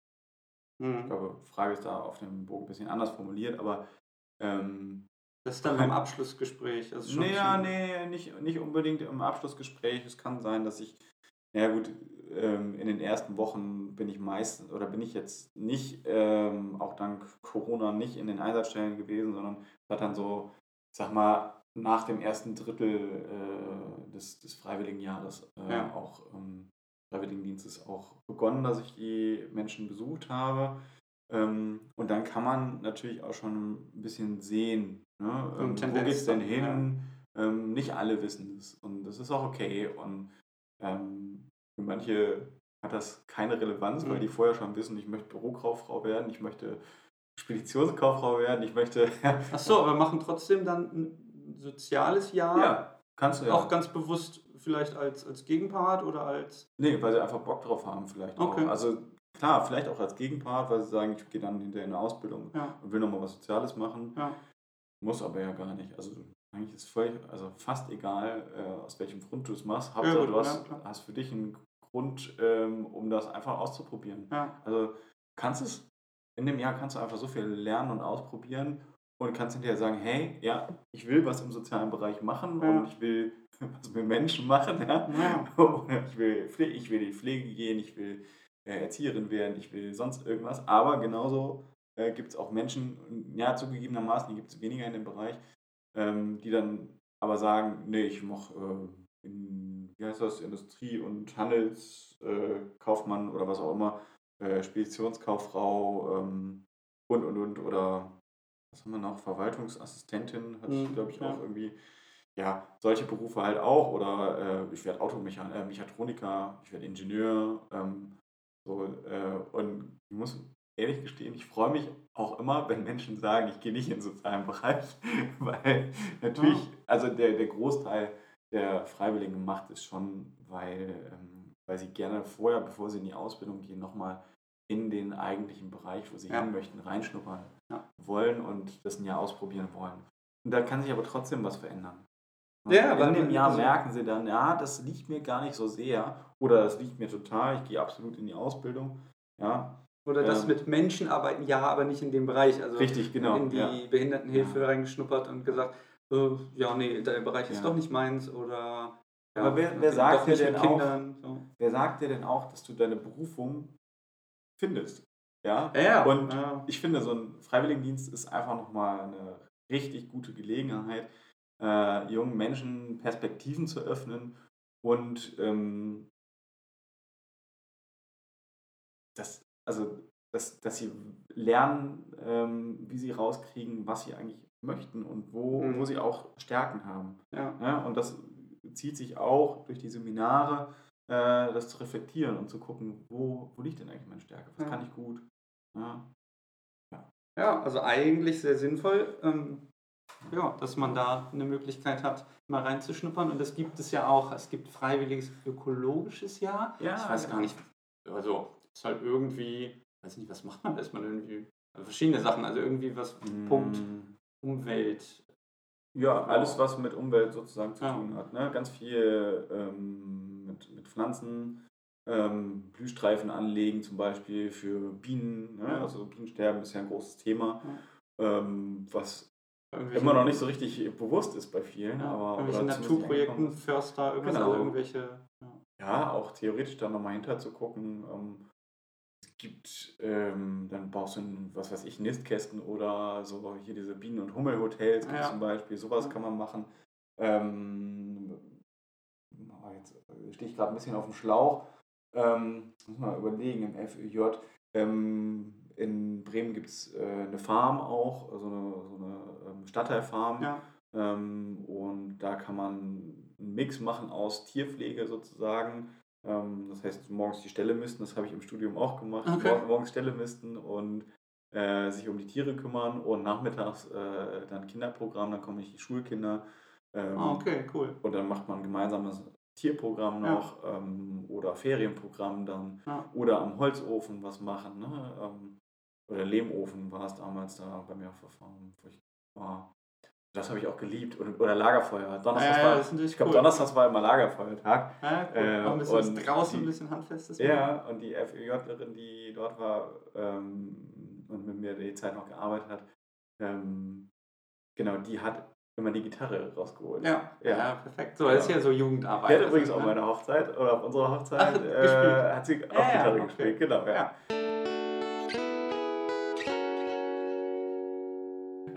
Ich Mhm. glaube, Frage ist da auf dem Bogen ein bisschen anders formuliert, aber ähm, Das ist dann beim Abschlussgespräch. Also schon naja, nee, nicht, nicht unbedingt im Abschlussgespräch. Es kann sein, dass ich, ja gut, in den ersten Wochen bin ich meistens, oder bin ich jetzt nicht, ähm, auch dank Corona, nicht in den Einsatzstellen gewesen, sondern es hat dann so, ich sag mal, nach dem ersten Drittel äh, des, des Freiwilligenjahres äh, Ja. auch ähm, Freiwilligendienstes auch begonnen, dass ich die Menschen besucht habe. Ähm, und dann kann man natürlich auch schon ein bisschen sehen, ne? Ähm, wo Tendenz geht es denn hin? Ähm, nicht alle wissen es und das ist auch okay. Und ähm, für manche hat das keine Relevanz, weil Mhm. die vorher schon wissen, ich möchte Bürokauffrau werden, ich möchte Speditionskauffrau werden, ich möchte. Ach so, aber machen trotzdem dann ein soziales Jahr ja, kannst du ja. auch ganz bewusst vielleicht als, als Gegenpart oder als. Nee, weil sie einfach Bock drauf haben, vielleicht Okay. auch. Also klar, vielleicht auch als Gegenpart, weil sie sagen, ich gehe dann hinterher in eine Ausbildung Ja, und will nochmal was Soziales machen. ja. Muss aber ja gar nicht. Also eigentlich ist völlig, also fast egal, äh, aus welchem Grund du es machst. Ja, Hauptsache, gut, du hast, ja, hast für dich einen Grund, ähm, um das einfach auszuprobieren. ja. Also kannst es, in dem Jahr kannst du einfach so viel lernen und ausprobieren und kannst hinterher sagen, hey, ja, ich will was im sozialen Bereich machen Ja. und ich will was mit Menschen machen, ja. Ja. Oder ich will, ich will in die Pflege gehen, ich will äh, Erzieherin werden, ich will sonst irgendwas. Aber genauso äh, gibt es auch Menschen, ja, zugegebenermaßen, die gibt es weniger in dem Bereich, ähm, die dann aber sagen, nee, ich mache, äh, in, wie heißt das, Industrie- und Handelskaufmann äh, oder was auch immer, äh, Speditionskauffrau ähm, und, und, und, oder was haben wir noch, Verwaltungsassistentin, hatte ich, Mhm, glaube ich, ja. auch irgendwie ja, solche Berufe halt auch. Oder äh, ich werde Automechaniker, äh, Mechatroniker, ich werde Ingenieur. Ähm, so, äh, und ich muss ehrlich gestehen, ich freue mich auch immer, wenn Menschen sagen, ich gehe nicht in den sozialen Bereich, weil natürlich, also der, der Großteil der Freiwilligen macht es schon, weil, ähm, weil sie gerne vorher, bevor sie in die Ausbildung gehen, nochmal in den eigentlichen Bereich, wo sie Ja. hin möchten, reinschnuppern Ja. wollen und das ein Jahr ausprobieren wollen. Und da kann sich aber trotzdem was verändern. Ja, in dem Jahr also- merken sie dann, ja, das liegt mir gar nicht so sehr oder das liegt mir total, ich gehe absolut in die Ausbildung. Ja, Oder das Ähm. mit Menschen arbeiten, ja, aber nicht in dem Bereich. Also richtig, genau. in die ja. Behindertenhilfe Ja. reingeschnuppert und gesagt, äh, ja, nee, der Bereich ist Ja. doch nicht meins oder. Ja, Aber wer- wer sagt dir denn mit auch- Kindern, so. Wer sagt dir denn auch, dass du deine Berufung findest? Ja, Ja. Und ich finde, so ein Freiwilligendienst ist einfach nochmal eine richtig gute Gelegenheit, äh, jungen Menschen Perspektiven zu öffnen und ähm, das, also, dass, dass sie lernen, ähm, wie sie rauskriegen, was sie eigentlich möchten und wo, Mhm. wo sie auch Stärken haben. ja. Ja, und das zieht sich auch durch die Seminare, äh, das zu reflektieren und zu gucken, wo, wo liegt denn eigentlich meine Stärke? Was Ja. kann ich gut? Ja. Ja, also eigentlich sehr sinnvoll, ähm, ja, dass man da eine Möglichkeit hat, mal reinzuschnuppern. Und das gibt es ja auch. Es gibt freiwilliges ökologisches Jahr. Ja, ich weiß genau. gar nicht. Also, es ist halt irgendwie, weiß nicht, was macht man da? Ist man irgendwie, also verschiedene Sachen, also irgendwie was, Punkt, Mm, Umwelt. Ja, alles, was mit Umwelt sozusagen zu Ja. tun hat. Ne? Ganz viel ähm, mit, mit Pflanzen, ähm, Blühstreifen anlegen zum Beispiel für Bienen. Ne? Ja. Also Bienensterben ist ja ein großes Thema, ähm, was Immer noch nicht so richtig bewusst ist bei vielen, ja, aber irgendwelche Naturprojekten. Förster, irgendwas, Genau. also irgendwelche. Ja. Ja, auch theoretisch da nochmal hinter zu gucken. Es gibt, ähm, dann baust du, ein, was weiß ich, Nistkästen oder so hier diese Bienen- und Hummelhotels Ja. zum Beispiel. Sowas kann man machen. Ähm, aber jetzt stehe ich gerade ein bisschen auf dem Schlauch. Ähm, muss mal überlegen, im FÖJ. Ähm, in Bremen gibt es äh, eine Farm auch, also eine, so eine ähm, Stadtteilfarm. Ja. Ähm, und da kann man einen Mix machen aus Tierpflege sozusagen. Ähm, das heißt, morgens die Ställe misten, das habe ich im Studium auch gemacht. Okay. Mor- Morgens Ställe misten und äh, sich um die Tiere kümmern und nachmittags äh, dann Kinderprogramm, dann kommen die Schulkinder. Ähm, Ah, okay, cool. Und dann macht man ein gemeinsames Tierprogramm Ja. noch ähm, oder Ferienprogramm dann Ja. oder am Holzofen was machen. Ne? Ähm, oder Lehmofen war es damals da bei mir auf der Farm. wo ich war. Das habe ich auch geliebt. Und, oder Lagerfeuer. Donnerstags Ja, ja, war, ich glaube, cool. Donnerstags war immer Lagerfeuertag. Ja, cool. Äh, auch ein bisschen und draußen, die- ein bisschen Handfestes. Ja, und die FÖJlerin, die dort war ähm, und mit mir die Zeit noch gearbeitet hat, ähm, genau, die hat immer die Gitarre rausgeholt. Ja, ja. Ja. perfekt. So, das ist Ja. ja so Jugendarbeit. Die hat übrigens ne? meiner Hochzeit oder auf unserer Hochzeit Ach, äh, gespielt. hat sie auch Gitarre gespielt. Genau, ja.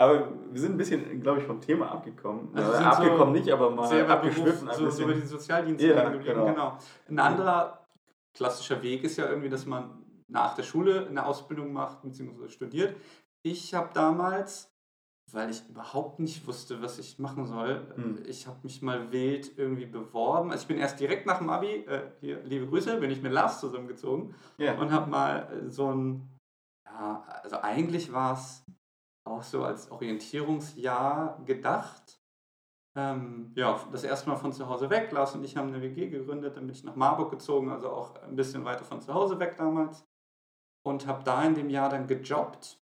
Aber wir sind ein bisschen, glaube ich, vom Thema abgekommen. Also Äh, sind abgekommen so nicht, aber mal sehr abgeschwiffen. So, so über die. Sozialdienste Ja, genau. genau. Ein anderer klassischer Weg ist ja irgendwie, dass man nach der Schule eine Ausbildung macht bzw. studiert. Ich habe damals, weil ich überhaupt nicht wusste, was ich machen soll, Hm. ich habe mich mal wild irgendwie beworben. Also ich bin erst direkt nach dem Abi, äh, hier, liebe Grüße, bin ich mit Lars zusammengezogen Ja. und habe mal äh, so ein, ja, also eigentlich war es auch so als Orientierungsjahr gedacht. Ähm, ja, das erste Mal von zu Hause weg. Lars und ich haben eine WG gegründet, dann bin ich nach Marburg gezogen, also auch ein bisschen weiter von zu Hause weg damals. Und habe da in dem Jahr dann gejobbt.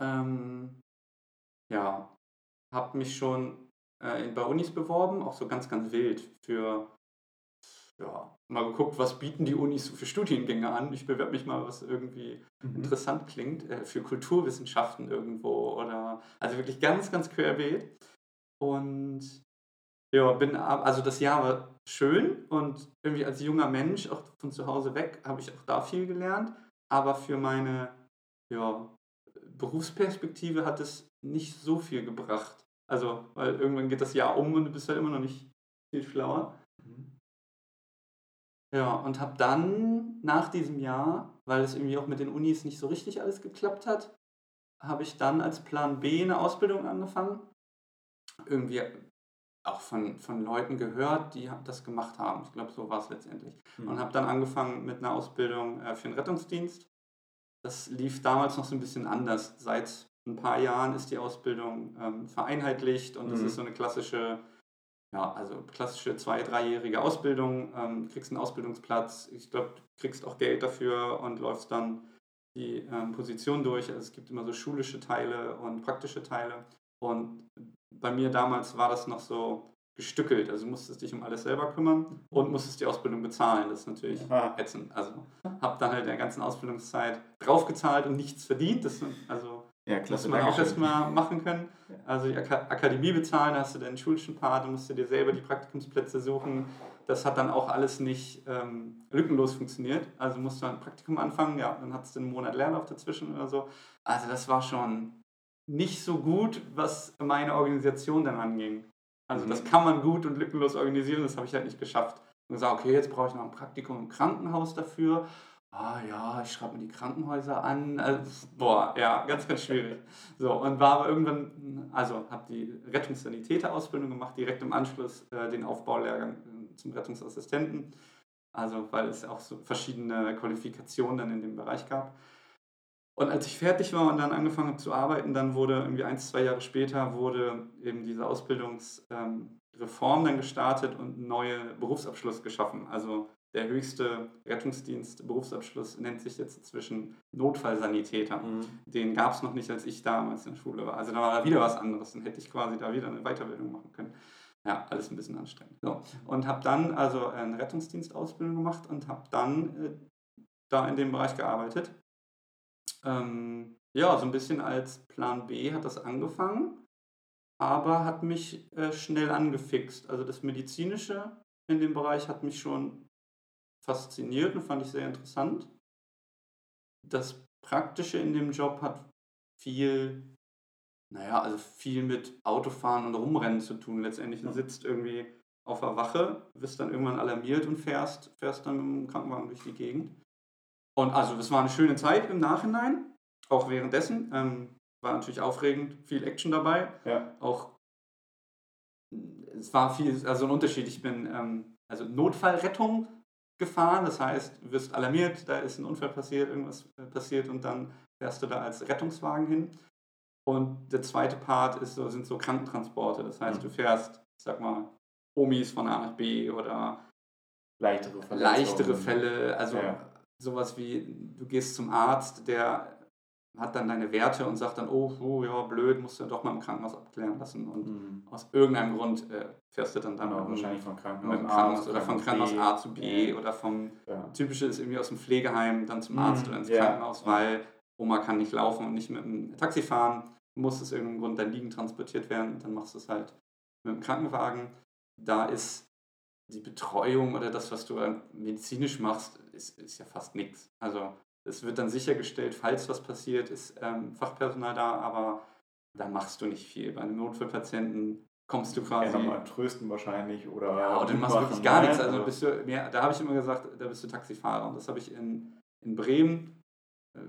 Ähm, ja, habe mich schon äh, bei Unis beworben, auch so ganz, ganz wild für, ja, mal geguckt, was bieten die Unis so für Studiengänge an. Ich bewerbe mich mal, was irgendwie Mhm. interessant klingt, äh, für Kulturwissenschaften irgendwo oder, also wirklich ganz, ganz querbeet. Und ja, bin, also das Jahr war schön und irgendwie als junger Mensch, auch von zu Hause weg, habe ich auch da viel gelernt. Aber für meine ja, Berufsperspektive hat es nicht so viel gebracht. Also, weil irgendwann geht das Jahr um und du bist halt immer noch nicht viel schlauer. Mhm. Ja, und habe dann nach diesem Jahr, weil es irgendwie auch mit den Unis nicht so richtig alles geklappt hat, habe ich dann als Plan B eine Ausbildung angefangen. Irgendwie auch von, von Leuten gehört, die das gemacht haben. Ich glaube, so war es letztendlich. Mhm. Und habe dann angefangen mit einer Ausbildung äh, für den Rettungsdienst. Das lief damals noch so ein bisschen anders. Seit ein paar Jahren ist die Ausbildung ähm, vereinheitlicht und das Mhm. ist so eine klassische, ja, also klassische zwei-, dreijährige Ausbildung. Ähm, kriegst einen Ausbildungsplatz, ich glaube, du kriegst auch Geld dafür und läufst dann die ähm, Position durch. Also es gibt immer so schulische Teile und praktische Teile. Und bei mir damals war das noch so gestückelt. Also du musstest dich um alles selber kümmern und musstest die Ausbildung bezahlen. Das ist natürlich ätzend. Also habe dann halt in der ganzen Ausbildungszeit draufgezahlt und nichts verdient. Das, also Ja, muss klasse. man auch erstmal machen können. Also die Aka Akademie bezahlen, da hast du deinen schulischen Part, du musst dir selber die Praktikumsplätze suchen. Das hat dann auch alles nicht ähm, lückenlos funktioniert. Also musst du ein Praktikum anfangen, ja, dann hattest du einen Monat Leerlauf dazwischen oder so. Also das war schon nicht so gut, was meine Organisation dann anging. Also Mhm. das kann man gut und lückenlos organisieren, das habe ich halt nicht geschafft. Und gesagt, okay, jetzt brauche ich noch ein Praktikum im Krankenhaus dafür. Ah ja, ich schreibe mir die Krankenhäuser an. Also, boah, ja, ganz, ganz schwierig. So, und war aber irgendwann, also habe die Rettungssanitäter-Ausbildung gemacht, direkt im Anschluss äh, den Aufbaulehrgang äh, zum Rettungsassistenten. Also, weil es auch so verschiedene Qualifikationen dann in dem Bereich gab. Und als ich fertig war und dann angefangen habe zu arbeiten, dann wurde irgendwie ein, zwei Jahre später wurde eben diese Ausbildungsreform dann gestartet und ein neuer Berufsabschluss geschaffen. Also der höchste Rettungsdienst Berufsabschluss nennt sich jetzt inzwischen Notfallsanitäter. Mhm. Den gab es noch nicht, als ich damals in der Schule war. Also da war da wieder was anderes. Dann hätte ich quasi da wieder eine Weiterbildung machen können. Ja, alles ein bisschen anstrengend. So. Und habe dann also eine Rettungsdienstausbildung gemacht und habe dann äh, da in dem Bereich gearbeitet. Ähm, ja, so ein bisschen als Plan B hat das angefangen. aber hat mich äh, schnell angefixt. Also das Medizinische in dem Bereich hat mich schon fasziniert und fand ich sehr interessant. Das Praktische in dem Job hat viel, naja, also viel mit Autofahren und Rumrennen zu tun. Letztendlich du sitzt irgendwie auf der Wache, wirst dann irgendwann alarmiert und fährst, fährst dann mit dem Krankenwagen durch die Gegend. Und also das war eine schöne Zeit im Nachhinein, auch währenddessen. Ähm, war natürlich aufregend, viel Action dabei. Ja. Auch es war viel, also ein Unterschied. Ich bin ähm, also Notfallrettung gefahren, das heißt, du wirst alarmiert, da ist ein Unfall passiert, irgendwas äh, passiert und dann fährst du da als Rettungswagen hin. Und der zweite Part ist so, sind so Krankentransporte, das heißt, Mhm. du fährst, ich sag mal, Omis von A nach B oder Leichtere leichtere Fälle, also Ja. sowas wie, du gehst zum Arzt, der hat dann deine Werte und sagt dann, oh, oh ja, blöd, musst du doch mal im Krankenhaus abklären lassen. Und Mhm. aus irgendeinem Grund äh, fährst du dann dann Genau, mit, wahrscheinlich von mit Krankenhaus A Krankenhaus oder von Krankenhaus A zu B Ja. oder vom Ja. typische ist irgendwie aus dem Pflegeheim dann zum Arzt Mhm, oder ins ja. Krankenhaus, weil Oma kann nicht laufen und nicht mit dem Taxi fahren, muss aus irgendeinem Grund dann liegend transportiert werden und dann machst du es halt mit dem Krankenwagen. Da ist die Betreuung oder das, was du dann medizinisch machst, ist, ist ja fast nichts. Also es wird dann sichergestellt, falls was passiert, ist ähm, Fachpersonal da, aber da machst du nicht viel. Bei einem Notfallpatienten kommst du Ja, quasi nochmal trösten wahrscheinlich oder. ja, oder du machst wirklich gar ne? nichts. Also bist du mehr, da habe ich immer gesagt, da bist du Taxifahrer. Und das habe ich in, in Bremen, äh,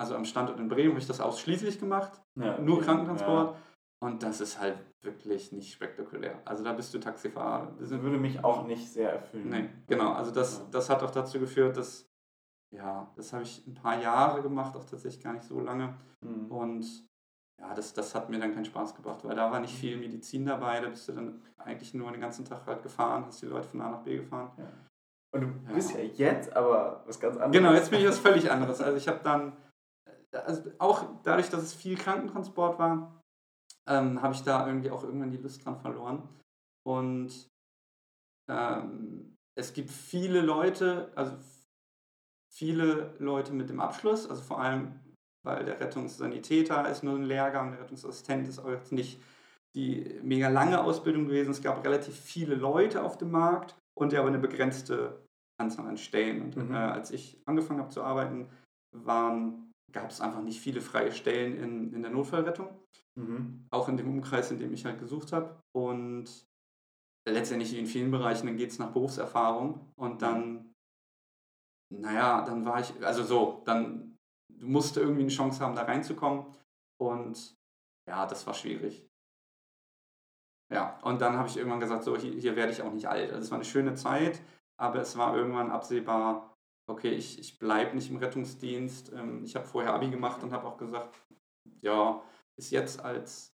also am Standort in Bremen, habe ich das ausschließlich gemacht. ja, Nur okay, Krankentransport. Und das ist halt wirklich nicht spektakulär. Also da bist du Taxifahrer. Das würde mich auch nicht sehr erfüllen. nee, genau. Also das, Ja. das hat auch dazu geführt, dass, ja, das habe ich ein paar Jahre gemacht, auch tatsächlich gar nicht so lange. Mhm. Und ja, das, das hat mir dann keinen Spaß gebracht, weil da war nicht viel Medizin dabei. Da bist du dann eigentlich nur den ganzen Tag halt gefahren, hast die Leute von A nach B gefahren. Und du Ja. bist ja jetzt aber was ganz anderes. Genau, jetzt bin ich was völlig anderes. Also ich habe dann, also auch dadurch, dass es viel Krankentransport war, ähm, habe ich da irgendwie auch irgendwann die Lust dran verloren. Und ähm, es gibt viele Leute, also viele Leute mit dem Abschluss, also vor allem, weil der Rettungssanitäter ist nur ein Lehrgang, der Rettungsassistent ist auch jetzt nicht die mega lange Ausbildung gewesen. Es gab relativ viele Leute auf dem Markt und ja aber eine begrenzte Anzahl an Stellen. Und Mhm. äh, als ich angefangen habe zu arbeiten, waren, gab es einfach nicht viele freie Stellen in, in der Notfallrettung, Mhm. auch in dem Umkreis, in dem ich halt gesucht habe. Und letztendlich in vielen Bereichen, dann geht es nach Berufserfahrung und dann, naja, dann war ich, also so, dann du musst irgendwie eine Chance haben, da reinzukommen. Und ja, das war schwierig. Ja, und dann habe ich irgendwann gesagt, so, hier, hier werde ich auch nicht alt. Also es war eine schöne Zeit, aber es war irgendwann absehbar, okay, ich, ich bleibe nicht im Rettungsdienst. Ähm, Ich habe vorher Abi gemacht und habe auch gesagt, ja, ist jetzt als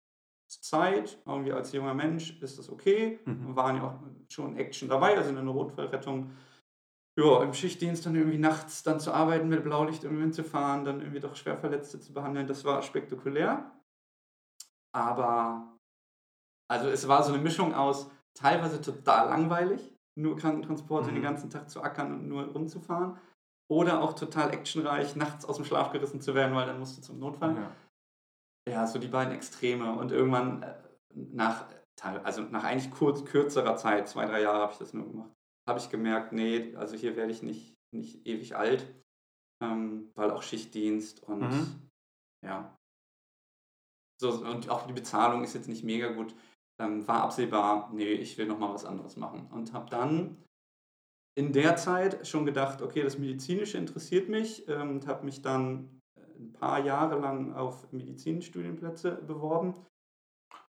Zeit, irgendwie als junger Mensch, ist das okay. Mhm. Wir waren ja auch schon Action dabei, also in der Notfallrettung. Ja, im Schichtdienst dann irgendwie nachts dann zu arbeiten, mit Blaulicht irgendwie hinzufahren, dann irgendwie doch Schwerverletzte zu behandeln, das war spektakulär. Aber, also es war so eine Mischung aus teilweise total langweilig, nur Krankentransporte Mhm. den ganzen Tag zu ackern und nur rumzufahren. Oder auch total actionreich, nachts aus dem Schlaf gerissen zu werden, weil dann musst du zum Notfall. Ja. Ja, so die beiden Extreme. Und irgendwann äh, nach, also nach eigentlich kurz, kürzerer Zeit, zwei, drei Jahre habe ich das nur gemacht, habe ich gemerkt, nee, also hier werde ich nicht, nicht ewig alt, ähm, weil auch Schichtdienst und Mhm. ja. So, und auch die Bezahlung ist jetzt nicht mega gut. Ähm, war absehbar, nee, ich will nochmal was anderes machen. Und habe dann in der Zeit schon gedacht, okay, das Medizinische interessiert mich ähm, und habe mich dann ein paar Jahre lang auf Medizinstudienplätze beworben.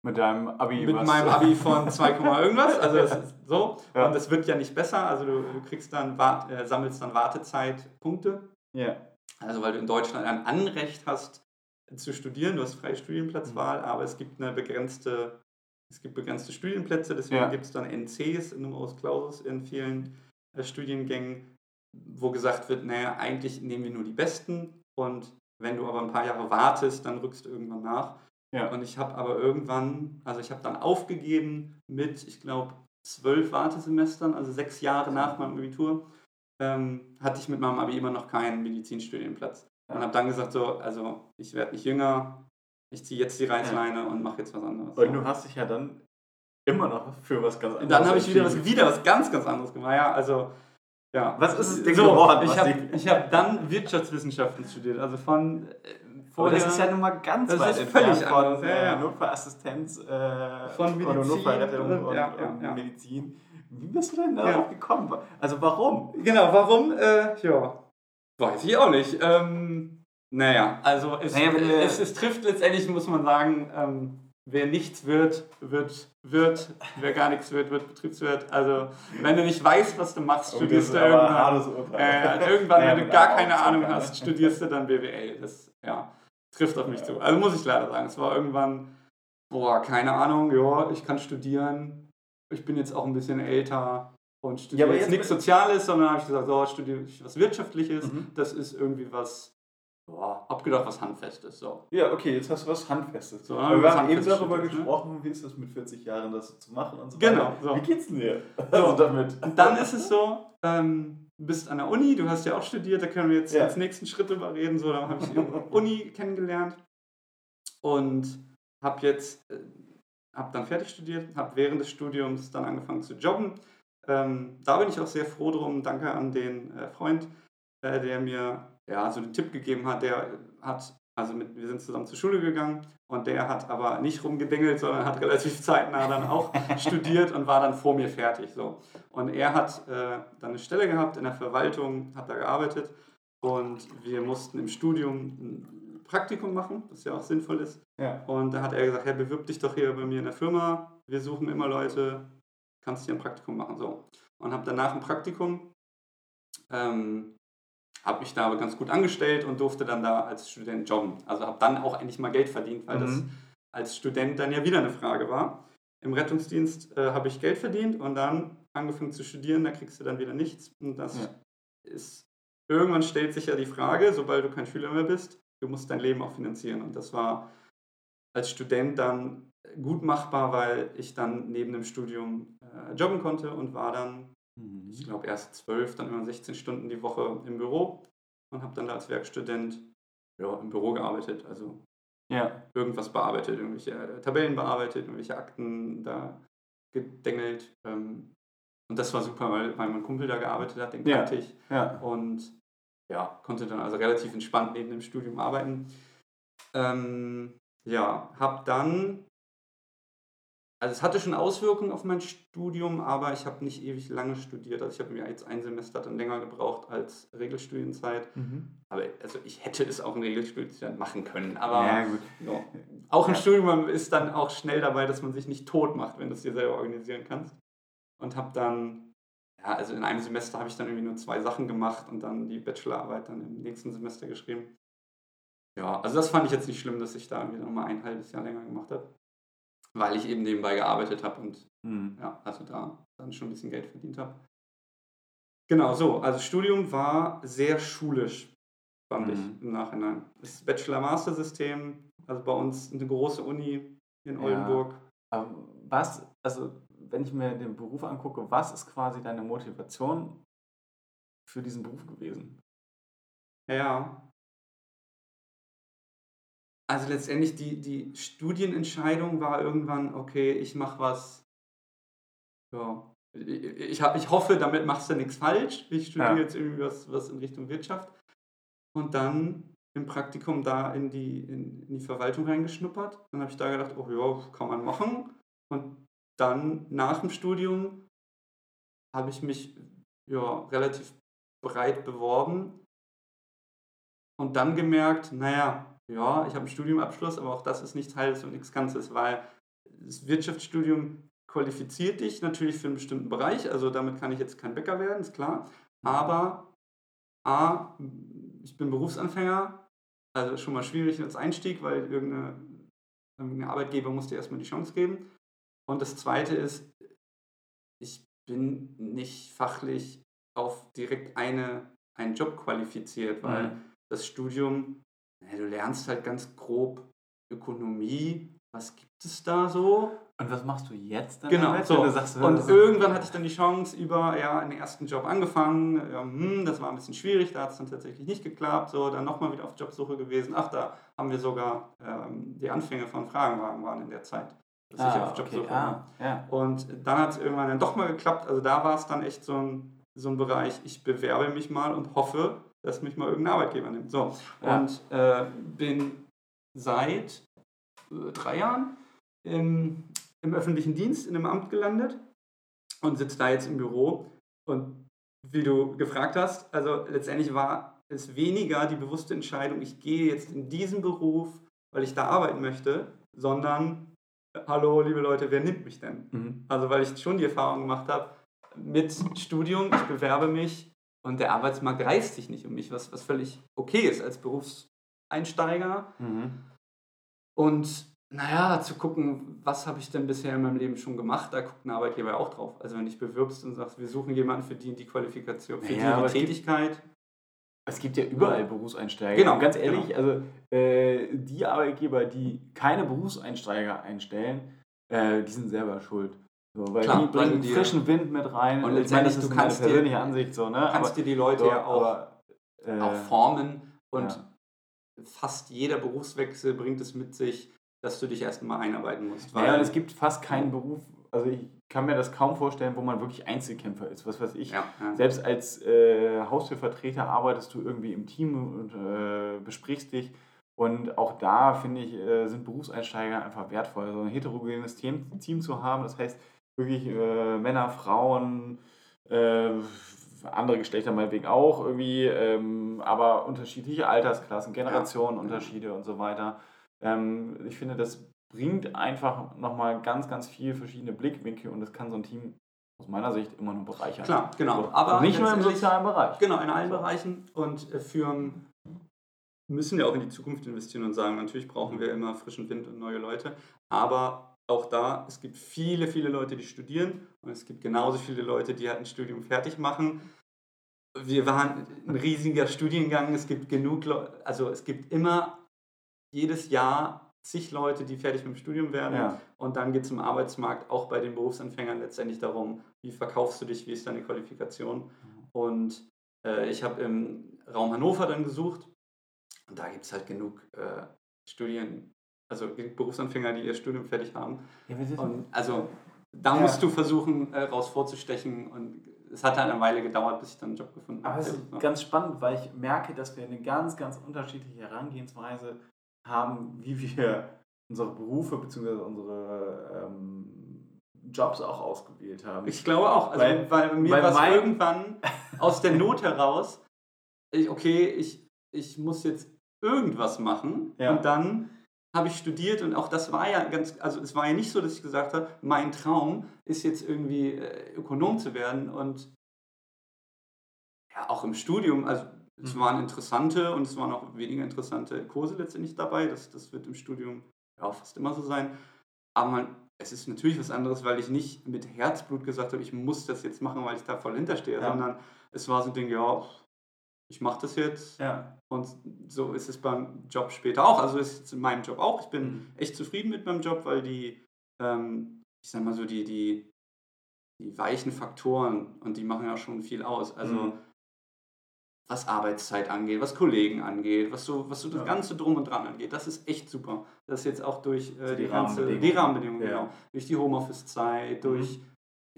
Mit deinem Abi. Mit was- meinem Abi von 2, Komma irgendwas. Also das ist so. Ja. Und es wird ja nicht besser. Also du, du kriegst dann, Wart- äh, sammelst dann Wartezeitpunkte. Ja. Also weil du in Deutschland ein Anrecht hast zu studieren, du hast freie Studienplatzwahl, Mhm. aber es gibt eine begrenzte, es gibt begrenzte Studienplätze, deswegen Ja. gibt es dann NCs, Numerus Clausus in vielen äh, Studiengängen, wo gesagt wird, naja, eigentlich nehmen wir nur die Besten und wenn du aber ein paar Jahre wartest, dann rückst du irgendwann nach. Ja. Und ich habe aber irgendwann, also ich habe dann aufgegeben mit, ich glaube, zwölf Wartesemestern, also sechs Jahre nach meinem Abitur, ähm, hatte ich mit meinem Abi immer noch keinen Medizinstudienplatz. Und Ja. habe dann gesagt, so, also ich werde nicht jünger, ich ziehe jetzt die Reißleine und mache jetzt was anderes. Und du hast dich ja dann immer noch für was ganz anderes Dann habe ich wieder was, wieder was ganz, ganz anderes gemacht. Ja, also, ja. Was ist es denn so, geworden, Ich habe hab dann Wirtschaftswissenschaften studiert. Also von äh, Aber vorher. das ist ja nun mal ganz Das weit ist entfernt völlig von anders, ja, äh, ja. Notfallassistenz äh, Von oder Medizin Notfallrettung und- und, ja, ja, und ja. Medizin. Wie bist du denn Ja. darauf gekommen? Also warum? Genau, warum? Äh, ja, weiß ich auch nicht. Ähm, naja, also es, Naja, wir- es, es trifft letztendlich, muss man sagen, ähm, wer nichts wird, wird, wird, wer gar nichts wird, wird Betriebswirt. Also wenn du nicht weißt, was du machst, studierst du irgendwann. Äh, irgendwann, wenn du gar keine Ahnung hast, studierst du dann BWL. Das ja, trifft auf mich zu. Also muss ich leider sagen, es war irgendwann, boah, keine Ahnung, ja, ich kann studieren. Ich bin jetzt auch ein bisschen älter und Ja, studiere aber jetzt jetzt nichts Soziales, sondern habe ich gesagt, so, studiere ich was Wirtschaftliches. Mhm. Das ist irgendwie was, boah, hab gedacht, was Handfestes. So. Ja, okay, jetzt hast du was Handfestes. So, wir haben eben darüber ne? gesprochen, wie ist es mit 40 Jahren, das zu machen und so Genau, weiter. so. Wie geht's denn dir? Also damit. Und dann ist es so, ähm, du bist an der Uni, du hast ja auch studiert, da können wir jetzt Ja. als nächsten Schritt drüber reden. So, da habe ich die Uni kennengelernt und habe jetzt, äh, habe dann fertig studiert, habe während des Studiums dann angefangen zu jobben. Ähm, da bin ich auch sehr froh drum. Danke an den äh, Freund, äh, der mir ja so den Tipp gegeben hat. Der hat, also mit, wir sind zusammen zur Schule gegangen und der hat aber nicht rumgedengelt, sondern hat relativ zeitnah dann auch studiert und war dann vor mir fertig. So. Und er hat äh, dann eine Stelle gehabt in der Verwaltung, hat da gearbeitet und wir mussten im Studium ein Praktikum machen, was ja auch sinnvoll ist. Ja. Und da hat er gesagt, hey, bewirb dich doch hier bei mir in der Firma, wir suchen immer Leute, kannst hier ein Praktikum machen. So. Und habe danach ein Praktikum, ähm, habe mich da aber ganz gut angestellt und durfte dann da als Student jobben. Also habe dann auch endlich mal Geld verdient, weil das Mhm. als Student dann ja wieder eine Frage war. Im Rettungsdienst äh, habe ich Geld verdient und dann angefangen zu studieren, da kriegst du dann wieder nichts. Und das Ja. ist, irgendwann stellt sich ja die Frage, sobald du kein Schüler mehr bist, du musst dein Leben auch finanzieren. Und das war als Student dann gut machbar, weil ich dann neben dem Studium äh, jobben konnte und war dann, ich glaube, erst zwölf, dann immer 16 Stunden die Woche im Büro und habe dann da als Werkstudent ja, im Büro gearbeitet. Also Ja. irgendwas bearbeitet, irgendwelche äh, Tabellen bearbeitet, irgendwelche Akten da gedengelt. Ähm, und das war super, weil, weil mein Kumpel da gearbeitet hat, den Ja. kannte ich. Ja. Und ja, konnte dann also relativ entspannt neben dem Studium arbeiten. Ähm, ja, habe dann, also es hatte schon Auswirkungen auf mein Studium, aber ich habe nicht ewig lange studiert. Also ich habe mir jetzt ein Semester dann länger gebraucht als Regelstudienzeit. Mhm. Aber also ich hätte es auch in Regelstudienzeit machen können. Aber ja, gut. ja. Auch im Ja. Studium ist dann auch schnell dabei, dass man sich nicht tot macht, wenn du es dir selber organisieren kannst. Und habe dann, ja, also in einem Semester habe ich dann irgendwie nur zwei Sachen gemacht und dann die Bachelorarbeit dann im nächsten Semester geschrieben. Ja, also das fand ich jetzt nicht schlimm, dass ich da irgendwie nochmal ein halbes Jahr länger gemacht habe. Weil ich eben nebenbei gearbeitet habe und Mhm. ja, also da dann schon ein bisschen Geld verdient habe. Genau, so, also Studium war sehr schulisch, fand Mhm. ich im Nachhinein. Das Bachelor-Master-System, also bei uns eine große Uni in Ja. Oldenburg. Aber was, also wenn ich mir den Beruf angucke, was ist quasi deine Motivation für diesen Beruf gewesen? Ja. Also letztendlich die, die Studienentscheidung war irgendwann, okay, ich mache was, ja, ich, hab, ich hoffe, damit machst du nichts falsch. Ich studiere Ja. jetzt irgendwie was, was in Richtung Wirtschaft. Und dann im Praktikum da in die, in, in die Verwaltung reingeschnuppert. Dann habe ich da gedacht, oh ja, kann man machen. Und dann nach dem Studium habe ich mich ja, relativ breit beworben und dann gemerkt, naja, ja, ich habe einen Studiumabschluss, aber auch das ist nichts Halbes und nichts Ganzes, weil das Wirtschaftsstudium qualifiziert dich natürlich für einen bestimmten Bereich, also damit kann ich jetzt kein Bäcker werden, ist klar, aber A, ich bin Berufsanfänger, also schon mal schwierig als Einstieg, weil irgendeine, irgendein Arbeitgeber muss dir erstmal die Chance geben. Und das Zweite ist, ich bin nicht fachlich auf direkt eine, einen Job qualifiziert, weil Mhm. das Studium, du lernst halt ganz grob Ökonomie, was gibt es da so? Und was machst du jetzt dann? Genau, damit, so. sagst, und das- irgendwann hatte ich dann die Chance über ja, einen ersten Job angefangen. Ja, hm, das war ein bisschen schwierig, da hat es dann tatsächlich nicht geklappt. So, dann nochmal wieder auf Jobsuche gewesen. Ach, da haben wir sogar ähm, die Anfänge von Fragenwagen waren in der Zeit, dass ich ah, auf okay. Jobsuche war. ah, ja. Und dann hat es irgendwann dann doch mal geklappt. Also da war es dann echt so ein, so ein Bereich, ich bewerbe mich mal und hoffe, dass mich mal irgendein Arbeitgeber nimmt. So. Ja. Und äh, bin seit äh, drei Jahren im, im öffentlichen Dienst, in einem Amt gelandet und sitze da jetzt im Büro. Und wie du gefragt hast, also letztendlich war es weniger die bewusste Entscheidung, ich gehe jetzt in diesen Beruf, weil ich da arbeiten möchte, sondern, äh, hallo liebe Leute, wer nimmt mich denn? Mhm. Also weil ich schon die Erfahrung gemacht habe, mit Studium, ich bewerbe mich und der Arbeitsmarkt reißt sich nicht um mich, was, was völlig okay ist als Berufseinsteiger. Mhm. Und naja, zu gucken, was habe ich denn bisher in meinem Leben schon gemacht, da guckt ein Arbeitgeber ja auch drauf. Also wenn du dich bewirbst und sagst, wir suchen jemanden für die die Qualifikation, für Ja, die aber und es die gibt- Tätigkeit. Es gibt ja überall Berufseinsteiger. Genau, Und ganz ehrlich, also äh, die Arbeitgeber, die keine Berufseinsteiger einstellen, äh, die sind selber schuld. So, weil Klar, die weil bringen frischen Wind mit rein. Und ich meine, letztendlich, das ist meine kannst dir- persönliche Ansicht so, ne? kannst dir die Leute so, ja auch, aber, äh, auch formen und ja. fast jeder Berufswechsel bringt es mit sich, dass du dich erstmal einarbeiten musst. Naja, und es gibt fast keinen Beruf, also ich kann mir das kaum vorstellen, wo man wirklich Einzelkämpfer ist. Was weiß ich. ja, ja. Selbst als äh, Haustürvertreter arbeitest du irgendwie im Team und äh, besprichst dich. Und auch da, finde ich, äh, sind Berufseinsteiger einfach wertvoll. So ein heterogenes Team, Team zu haben, das heißt wirklich äh, Männer, Frauen, äh, andere Geschlechter meinetwegen auch irgendwie, ähm, aber unterschiedliche Altersklassen, Generationenunterschiede und so weiter. Ähm, ich finde, das bringt einfach nochmal ganz, ganz viel verschiedene Blickwinkel und das kann so ein Team aus meiner Sicht immer nur bereichern. Klar, genau. So. Aber Und nicht nur im sozialen Bereich. Genau, in allen So. Bereichen. Und äh, Firmen müssen ja auch in die Zukunft investieren und sagen, natürlich brauchen wir immer frischen Wind und neue Leute. Aber auch da, es gibt viele, viele Leute, die studieren und es gibt genauso viele Leute, die halt ein Studium fertig machen. Wir waren ein riesiger Studiengang, es gibt genug Leute, also es gibt immer jedes Jahr zig Leute, die fertig mit dem Studium werden. Ja. Und dann geht es im Arbeitsmarkt auch bei den Berufsanfängern letztendlich darum, wie verkaufst du dich, wie ist deine Qualifikation. Und äh, ich habe im Raum Hannover dann gesucht und da gibt es halt genug äh, Studien, also Berufsanfänger, die ihr Studium fertig haben. Ja, Und also da Ja. musst du versuchen, äh, raus vorzustechen. Und es hat halt eine Weile gedauert, bis ich dann einen Job gefunden Aber habe. es ist ganz spannend, weil ich merke, dass wir eine ganz, ganz unterschiedliche Herangehensweise haben, wie wir unsere Berufe bzw. unsere ähm, Jobs auch ausgewählt haben. Ich glaube auch. Also, Weil- weil, mir war es irgendwann aus der Not heraus, ich, okay, ich, ich muss jetzt irgendwas machen. Ja. Und dann habe ich studiert und auch das war ja ganz, also es war ja nicht so, dass ich gesagt habe, mein Traum ist jetzt irgendwie äh, Ökonom zu werden und ja, auch im Studium, also es Mhm. waren interessante und es waren auch weniger interessante Kurse letztendlich dabei. Das, das wird im Studium ja auch fast immer so sein. Aber man, es ist natürlich was anderes, weil ich nicht mit Herzblut gesagt habe, ich muss das jetzt machen, weil ich da voll hinterstehe, Ja. sondern es war so ein Ding, ja, ich mache das jetzt. ja. Und so ist es beim Job später auch. Also ist es in meinem Job auch. Ich bin Mhm. echt zufrieden mit meinem Job, weil die, ähm, ich sag mal so, die, die, die weichen Faktoren und die machen ja schon viel aus. Also Mhm. was Arbeitszeit angeht, was Kollegen angeht, was so, was so das Ja. Ganze drum und dran angeht. Das ist echt super. Das ist jetzt auch durch äh, Die die, ganze, Rahmenbedingungen. die Rahmenbedingungen, Ja. genau. Durch die Homeoffice-Zeit, durch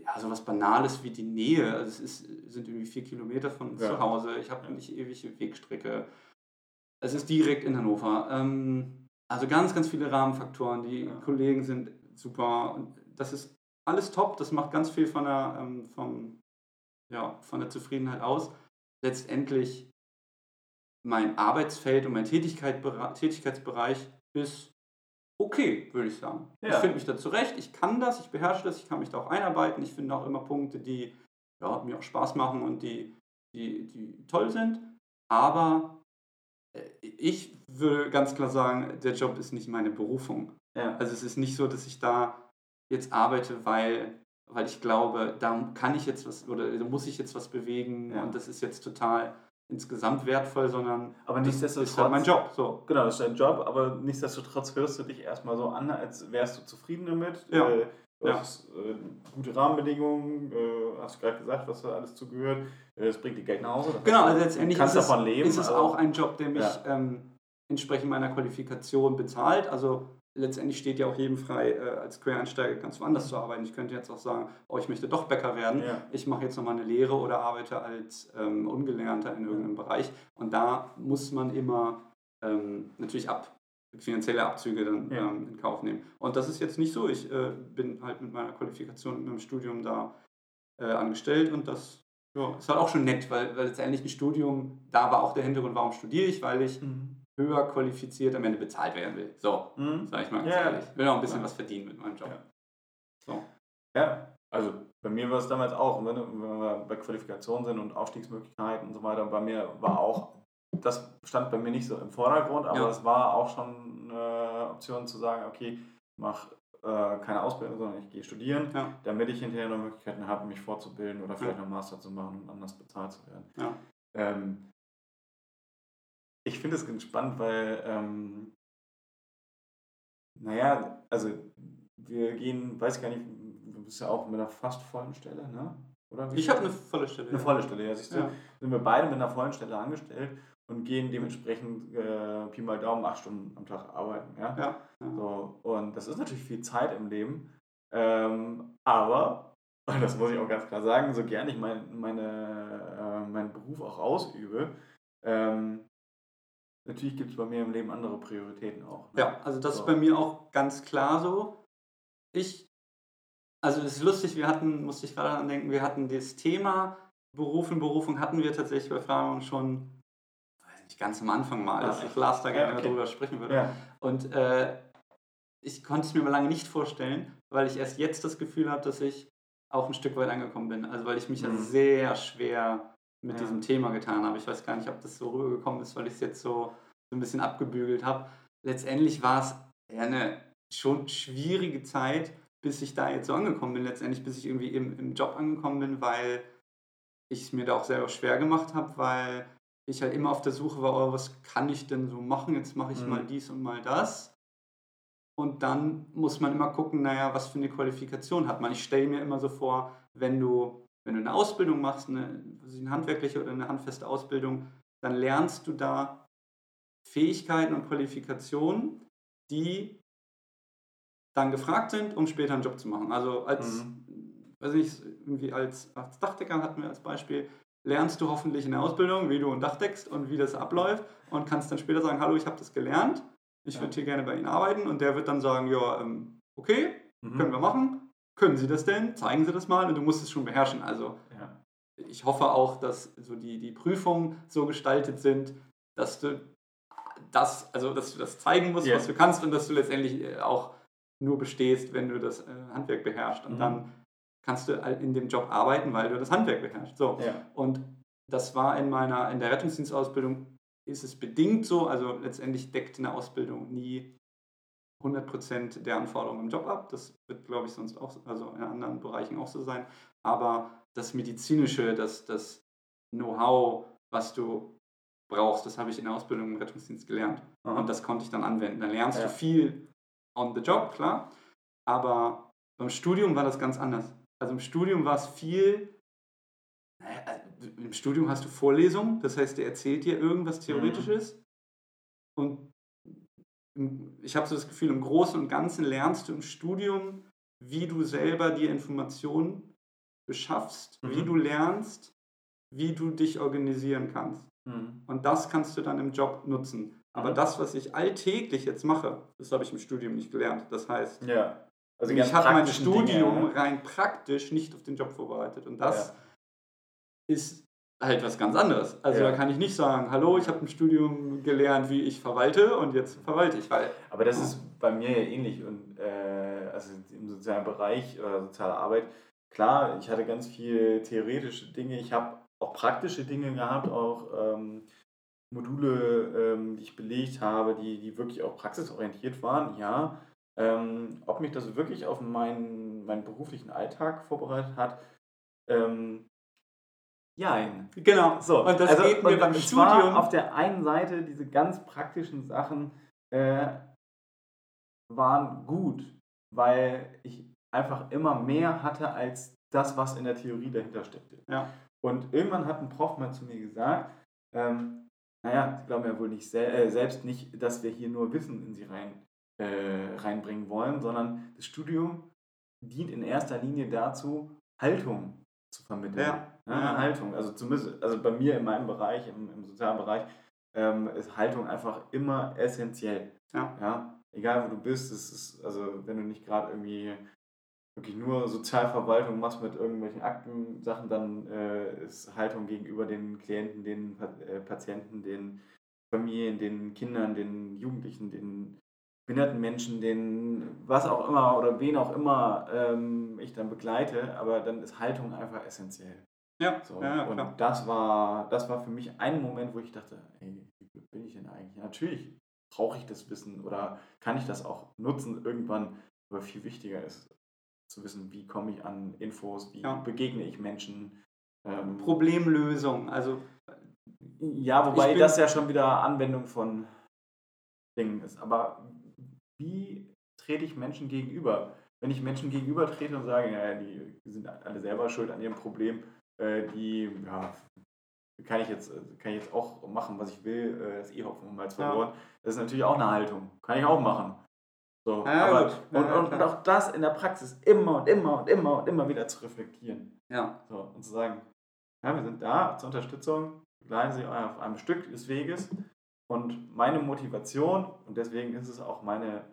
ja, sowas Banales wie die Nähe. Also es ist, sind irgendwie vier Kilometer von Ja. zu Hause. Ich habe nicht ewige Wegstrecke. Es ist direkt in Hannover. Ähm, also ganz, ganz viele Rahmenfaktoren. Die Ja. Kollegen sind super. Und das ist alles top. Das macht ganz viel von der, ähm, vom, ja, von der Zufriedenheit aus. Letztendlich mein Arbeitsfeld und mein Tätigkeit, Tätigkeitsbereich ist okay, würde ich sagen. Ich Ja. finde mich da zurecht, ich kann das, ich beherrsche das, ich kann mich da auch einarbeiten. Ich finde auch immer Punkte, die ja, mir auch Spaß machen und die, die, die toll sind. Aber äh, ich würde ganz klar sagen, der Job ist nicht meine Berufung. Ja. Also es ist nicht so, dass ich da jetzt arbeite, weil, weil ich glaube, da kann ich jetzt was oder da muss ich jetzt was bewegen Ja. und das ist jetzt total insgesamt wertvoll, sondern Aber das nichtsdestotrotz- ist halt mein Job. So. Genau, das ist dein Job, aber nichtsdestotrotz hörst du dich erstmal so an, als wärst du zufrieden damit. Ja. Äh, du Ja. hast äh, gute Rahmenbedingungen, äh, hast du gerade gesagt, was da alles zugehört. Äh, Es bringt dir Geld nach Hause. das Genau, also letztendlich ist es, leben. ist es aber- auch ein Job, der mich Ja. ähm, entsprechend meiner Qualifikation bezahlt. Also letztendlich steht ja auch jedem frei, äh, als Quereinsteiger ganz woanders zu arbeiten. Ich könnte jetzt auch sagen, oh, ich möchte doch Bäcker werden. Ja. Ich mache jetzt nochmal eine Lehre oder arbeite als ähm, Ungelernter in irgendeinem Bereich. Und da muss man immer ähm, natürlich ab, finanzielle Abzüge dann Ja. ähm, in Kauf nehmen. Und das ist jetzt nicht so. Ich äh, bin halt mit meiner Qualifikation, mit meinem Studium da äh, angestellt und das ja, ist halt auch schon nett, weil, weil letztendlich ein Studium, da war auch der Hintergrund, warum studiere ich, weil ich Mhm. Höher qualifiziert am Ende bezahlt werden will. So, Mhm. sag ich mal ganz Ja. ehrlich. Ich will auch ein bisschen Ja. was verdienen mit meinem Job. Ja. So. Ja, also bei mir war es damals auch, wenn, wenn wir bei Qualifikationen sind und Aufstiegsmöglichkeiten und so weiter, bei mir war auch, das stand bei mir nicht so im Vordergrund, aber es war auch schon eine Option zu sagen, okay, ich mache äh, keine Ausbildung, sondern ich gehe studieren, damit ich hinterher noch Möglichkeiten habe, mich fortzubilden oder vielleicht noch einen Master zu machen und anders bezahlt zu werden. Ähm, finde es ganz spannend, weil, ähm, naja, also wir gehen, weiß gar nicht, du bist ja auch mit einer fast vollen Stelle, ne? Oder Ich habe eine volle Stelle. eine volle Stelle, ja, siehst du, Ja. sind wir beide mit einer vollen Stelle angestellt und gehen dementsprechend äh, Pi mal Daumen acht Stunden am Tag arbeiten, ja. Ja. ja. So, und das ist natürlich viel Zeit im Leben. Ähm, aber, und das muss ich auch ganz klar sagen, so gern ich mein, meine, äh, meinen Beruf auch ausübe, ähm, natürlich gibt es bei mir im Leben andere Prioritäten auch. ne? Ja, also das So. ist bei mir auch ganz klar so. Ich, also es ist lustig, wir hatten, musste ich gerade daran denken, wir hatten das Thema Beruf und Berufung hatten wir tatsächlich bei Fragen schon, weiß nicht, ganz am Anfang mal, dass Ah, ich Lars da ja, gerne okay. darüber sprechen würde. Ja. Und äh, ich konnte es mir mal lange nicht vorstellen, weil ich erst jetzt das Gefühl habe, dass ich auch ein Stück weit angekommen bin. Also weil ich mich ja Mhm. sehr schwer mit Ja. diesem Thema getan habe. Ich weiß gar nicht, ob das so rübergekommen ist, weil ich es jetzt so, so ein bisschen abgebügelt habe. Letztendlich war es ja eine schon schwierige Zeit, bis ich da jetzt so angekommen bin. Letztendlich, bis ich irgendwie im, im Job angekommen bin, weil ich es mir da auch selber schwer gemacht habe, weil ich halt immer auf der Suche war, oh, was kann ich denn so machen? Jetzt mache ich Mhm. mal dies und mal das. Und dann muss man immer gucken, naja, was für eine Qualifikation hat man. Ich stelle mir immer so vor, wenn du, wenn du eine Ausbildung machst, eine, eine handwerkliche oder eine handfeste Ausbildung, dann lernst du da Fähigkeiten und Qualifikationen, die dann gefragt sind, um später einen Job zu machen. Also als, weiß nicht, irgendwie als, als Dachdecker hatten wir als Beispiel, lernst du hoffentlich in der Ausbildung, wie du ein Dach deckst und wie das abläuft und kannst dann später sagen, hallo, ich habe das gelernt, ich Ja. würde hier gerne bei Ihnen arbeiten und der wird dann sagen, ja, ähm, okay, Mhm. können wir machen, können Sie das denn, zeigen Sie das mal und du musst es schon beherrschen. Also Ja. ich hoffe auch, dass so die, die Prüfungen so gestaltet sind, dass du das, also dass du das zeigen musst, Ja. was du kannst und dass du letztendlich äh, auch nur bestehst, wenn du das äh, Handwerk beherrschst. Und Mhm. dann kannst du in dem Job arbeiten, weil du das Handwerk beherrschst. So. Ja. Und das war in meiner, in der Rettungsdienstausbildung ist es bedingt so, also letztendlich deckt eine Ausbildung nie 100% der Anforderungen im Job ab. Das wird, glaube ich, sonst auch, also in anderen Bereichen auch so sein. Aber das Medizinische, das, das Know-how, was du brauchst, das habe ich in der Ausbildung im Rettungsdienst gelernt. Aha. Und das konnte ich dann anwenden. Da lernst Ja. du viel on the job, klar. Aber beim Studium war das ganz anders. Also im Studium war es viel. naja, also Im Studium hast du Vorlesungen, das heißt, der erzählt dir irgendwas Theoretisches. Und im- ich habe so das Gefühl, im Großen und Ganzen lernst du im Studium, wie du selber die Informationen beschaffst, wie Mhm. du lernst, wie du dich organisieren kannst. Mhm. Und das kannst du dann im Job nutzen. Aber Mhm. das, was ich alltäglich jetzt mache, das habe ich im Studium nicht gelernt. Das heißt, Ja. Also ich habe mein Studium Dinge, ne? rein praktisch nicht auf den Job vorbereitet. Und das ist halt was ganz anderes. Also Ja. da kann ich nicht sagen, hallo, ich habe im Studium gelernt, wie ich verwalte und jetzt verwalte ich, weil Aber das ist bei mir ja ähnlich und äh, also im sozialen Bereich oder soziale Arbeit, klar, ich hatte ganz viel theoretische Dinge, ich habe auch praktische Dinge gehabt, auch ähm, Module, ähm, die ich belegt habe, die, die wirklich auch praxisorientiert waren, ja. Ähm, ob mich das wirklich auf meinen, meinen beruflichen Alltag vorbereitet hat, ähm, Jein. Genau. So, Und das also, geht mir beim Studium. auf der einen Seite diese ganz praktischen Sachen äh, waren gut, weil ich einfach immer mehr hatte als das, was in der Theorie dahinter steckte. Ja. Und irgendwann hat ein Prof mal zu mir gesagt, ähm, naja, Sie glauben ja wohl nicht sel äh, selbst nicht, dass wir hier nur Wissen in Sie rein, äh, reinbringen wollen, sondern das Studium dient in erster Linie dazu, Haltung zu vermitteln. Ja. Ja, eine Haltung. Also zumindest, also bei mir in meinem Bereich, im, im sozialen Bereich, ähm, ist Haltung einfach immer essentiell. Ja. ja. Egal wo du bist, es ist, also wenn du nicht gerade irgendwie wirklich nur Sozialverwaltung machst mit irgendwelchen Aktensachen, dann äh, ist Haltung gegenüber den Klienten, den äh, Patienten, den Familien, den Kindern, den Jugendlichen, den behinderten Menschen, den was auch immer oder wen auch immer ähm, ich dann begleite, aber dann ist Haltung einfach essentiell. Ja, So, ja, ja, und klar. das war, das war für mich ein Moment, wo ich dachte, ey, wie gut bin ich denn eigentlich? Natürlich brauche ich das Wissen oder kann ich das auch nutzen irgendwann, aber viel wichtiger ist zu wissen, wie komme ich an Infos, wie Ja. begegne ich Menschen. Ähm, Problemlösung. Also ja, wobei das ja schon wieder Anwendung von Dingen ist. Aber wie trete ich Menschen gegenüber? Wenn ich Menschen gegenüber trete und sage, ja, die sind alle selber schuld an ihrem Problem, äh, die ja, kann ich jetzt kann ich jetzt auch machen, was ich will, äh, das eh Hopfen und Malz Ja. verloren. Das ist natürlich auch eine Haltung. Kann ich auch machen. So, Ja, aber, gut. Und, ja, und, und auch das in der Praxis immer und immer und immer und immer wieder zu reflektieren. ja, So, und zu sagen, ja, wir sind da zur Unterstützung, begleiten Sie auf einem Stück des Weges und meine Motivation, und deswegen ist es auch meine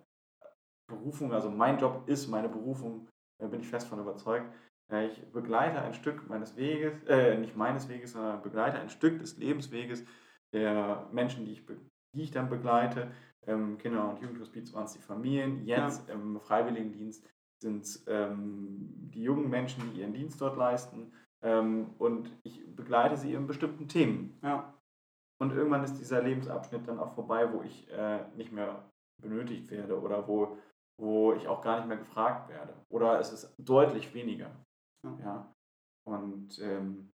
Berufung, also mein Job ist meine Berufung, da bin ich fest von überzeugt. Äh, Ich begleite ein Stück meines Weges, äh, nicht meines Weges, sondern begleite ein Stück des Lebensweges der Menschen, die ich, die ich dann begleite. Ähm, Kinder- und Jugendhospiz waren es die Familien, jetzt im Freiwilligendienst sind es ähm, die jungen Menschen, die ihren Dienst dort leisten. Ähm, und ich begleite sie in bestimmten Themen. ja, Und irgendwann ist dieser Lebensabschnitt dann auch vorbei, wo ich äh, nicht mehr benötigt werde oder wo, wo ich auch gar nicht mehr gefragt werde. Oder es ist deutlich weniger. Ja. Ja. Und ähm,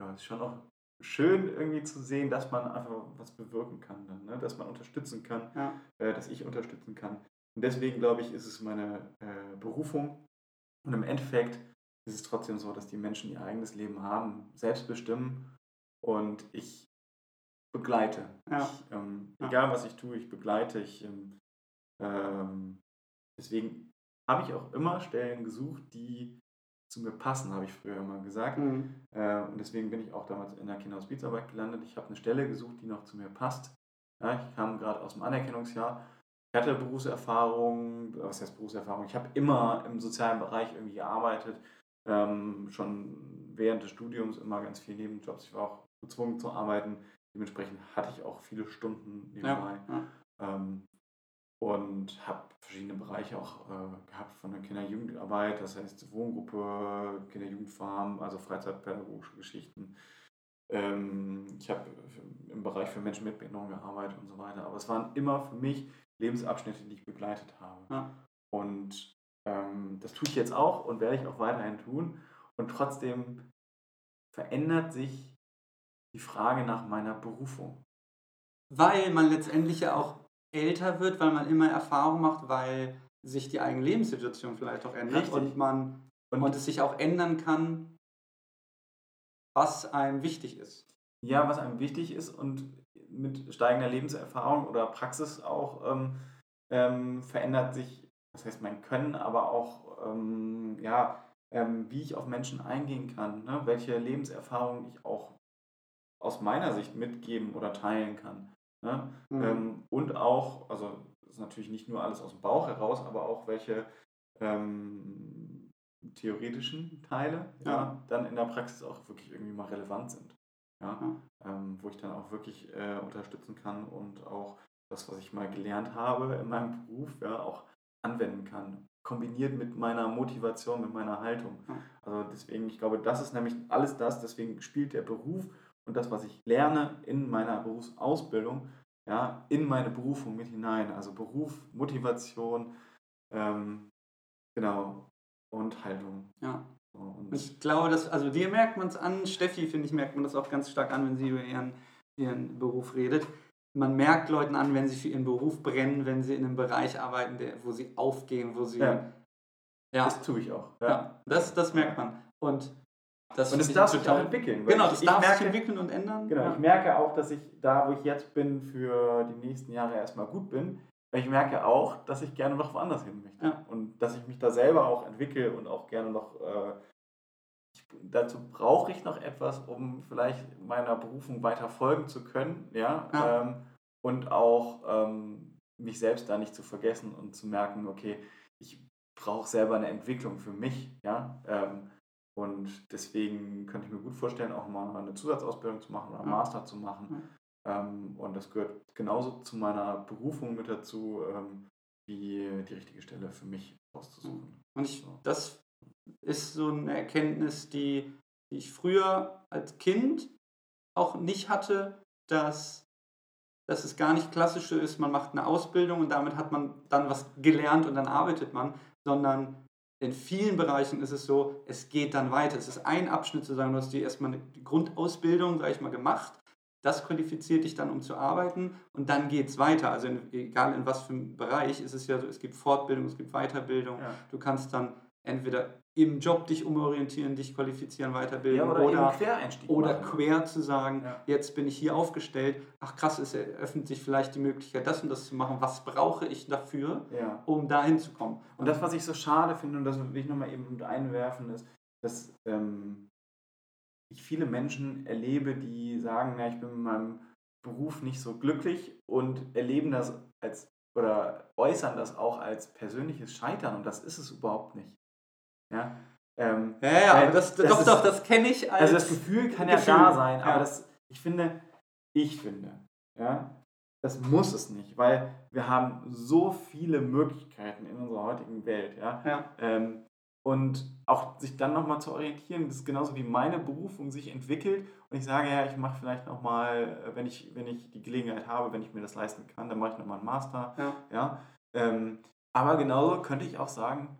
ja, es ist schon auch schön irgendwie zu sehen, dass man einfach was bewirken kann, dann, ne? dass man unterstützen kann, ja, äh, dass ich unterstützen kann. Und deswegen glaube ich, ist es meine äh, Berufung. Und im Endeffekt ist es trotzdem so, dass die Menschen ihr eigenes Leben haben, selbst bestimmen und ich begleite. Ja. Ich, ähm, Ja. Egal was ich tue, ich begleite. Ich, ähm, ähm, deswegen habe ich auch immer Stellen gesucht, die zu mir passen, habe ich früher immer gesagt. Mhm. Äh, und deswegen bin ich auch damals in der Kinderhospizarbeit gelandet. Ich habe eine Stelle gesucht, die noch zu mir passt. Ja, ich kam gerade aus dem Anerkennungsjahr. Ich hatte Berufserfahrung, was heißt Berufserfahrung? Ich habe immer im sozialen Bereich irgendwie gearbeitet. Ähm, schon während des Studiums immer ganz viele Nebenjobs. Ich war auch gezwungen zu arbeiten. Dementsprechend hatte ich auch viele Stunden nebenbei. ja, ja. Ähm, und habe verschiedene Bereiche auch äh, gehabt von der Kinder-Jugendarbeit, das heißt Wohngruppe, Kinder-Jugendfarm, also freizeitpädagogische Geschichten. Ähm, ich habe im Bereich für Menschen mit Behinderung gearbeitet und so weiter. Aber es waren immer für mich Lebensabschnitte, die ich begleitet habe. Ja. Und ähm, das tue ich jetzt auch und werde ich auch weiterhin tun. Und trotzdem verändert sich die Frage nach meiner Berufung. Weil man letztendlich ja auch älter wird, weil man immer Erfahrung macht, weil sich die eigene Lebenssituation vielleicht auch ändert Richtig. und man Und- und, es sich auch ändern kann, was einem wichtig ist. Ja, was einem wichtig ist und mit steigender Lebenserfahrung oder Praxis auch ähm, ähm, verändert sich, das heißt mein Können, aber auch ähm, ja, ähm, wie ich auf Menschen eingehen kann, ne? welche Lebenserfahrungen ich auch aus meiner Sicht mitgeben oder teilen kann. Ne? Mhm. Ähm, und auch, also das ist natürlich nicht nur alles aus dem Bauch heraus, aber auch welche ähm, theoretischen Teile ja. Ja. dann in der Praxis auch wirklich irgendwie mal relevant sind. Ja? Ja. Ähm, wo ich dann auch wirklich äh, unterstützen kann und auch das, was ich mal gelernt habe in meinem Beruf, ja, auch anwenden kann. Kombiniert mit meiner Motivation, mit meiner Haltung. Also deswegen, ich glaube, das ist nämlich alles das, deswegen spielt der Beruf und das, was ich lerne in meiner Berufsausbildung, ja, in meine Berufung mit hinein. Also Beruf, Motivation, ähm, genau, und Haltung. Ja. Und Ich glaube, dass, also dir merkt man es an, Steffi, finde ich, merkt man das auch ganz stark an, wenn sie über ihren, ihren Beruf redet. Man merkt Leuten an, wenn sie für ihren Beruf brennen, wenn sie in einem Bereich arbeiten, der, wo sie aufgehen, wo sie. Ja. Ja, das tue ich auch. ja, das, das merkt man. Und das Und es ich darf sich auch entwickeln. Genau, ich, das ich darf sich merke, entwickeln und ändern. Genau, ja. ich merke auch, dass ich da, wo ich jetzt bin, für die nächsten Jahre erstmal gut bin. Ich merke auch, dass ich gerne noch woanders hin möchte. Ja. Und dass ich mich da selber auch entwickle und auch gerne noch. Äh, ich, dazu brauche ich noch etwas, um vielleicht meiner Berufung weiter folgen zu können. Ja. Ja. Ähm, und auch ähm, mich selbst da nicht zu vergessen und zu merken, okay, ich brauche selber eine Entwicklung für mich. Ja. Ähm, und deswegen könnte ich mir gut vorstellen, auch mal eine Zusatzausbildung zu machen oder einen Ja. Master zu machen. Ähm, und das gehört genauso zu meiner Berufung mit dazu, ähm, wie die richtige Stelle für mich auszusuchen. Und ich, So. das ist so eine Erkenntnis, die, die ich früher als Kind auch nicht hatte, dass, dass es gar nicht klassische ist, man macht eine Ausbildung und damit hat man dann was gelernt und dann arbeitet man, sondern in vielen Bereichen ist es so, es geht dann weiter. Es ist ein Abschnitt zu sagen, du hast dir erstmal eine Grundausbildung, sage ich mal, gemacht. Das qualifiziert dich dann, um zu arbeiten und dann geht es weiter. Also in, egal in was für einem Bereich, ist es ja so, es gibt Fortbildung, es gibt Weiterbildung. Ja. Du kannst dann entweder im Job dich umorientieren, dich qualifizieren, weiterbilden Ja, oder, oder, Quereinstieg oder quer zu sagen, Ja. jetzt bin ich hier aufgestellt, ach krass, es eröffnet sich vielleicht die Möglichkeit, das und das zu machen. Was brauche ich dafür, Ja. um dahin zu kommen? Und das, was ich so schade finde, und das will ich nochmal eben mit einwerfen, ist, dass ähm, ich viele Menschen erlebe, die sagen, na, ich bin mit meinem Beruf nicht so glücklich und erleben das als oder äußern das auch als persönliches Scheitern und das ist es überhaupt nicht. Ja, ähm, Ja, ja, aber das, das doch, ist- doch, das kenne ich als. also das Gefühl kann ja Gefühl, da sein, ja. aber das, ich finde, ich finde, ja, das muss es nicht, weil wir haben so viele Möglichkeiten in unserer heutigen Welt, ja. ja, Ähm, und auch sich dann nochmal zu orientieren, das ist genauso wie meine Berufung sich entwickelt und ich sage, ja, ich mache vielleicht nochmal, wenn ich, wenn ich die Gelegenheit habe, wenn ich mir das leisten kann, dann mache ich nochmal einen Master, ja. ja. Ähm, aber genauso könnte ich auch sagen,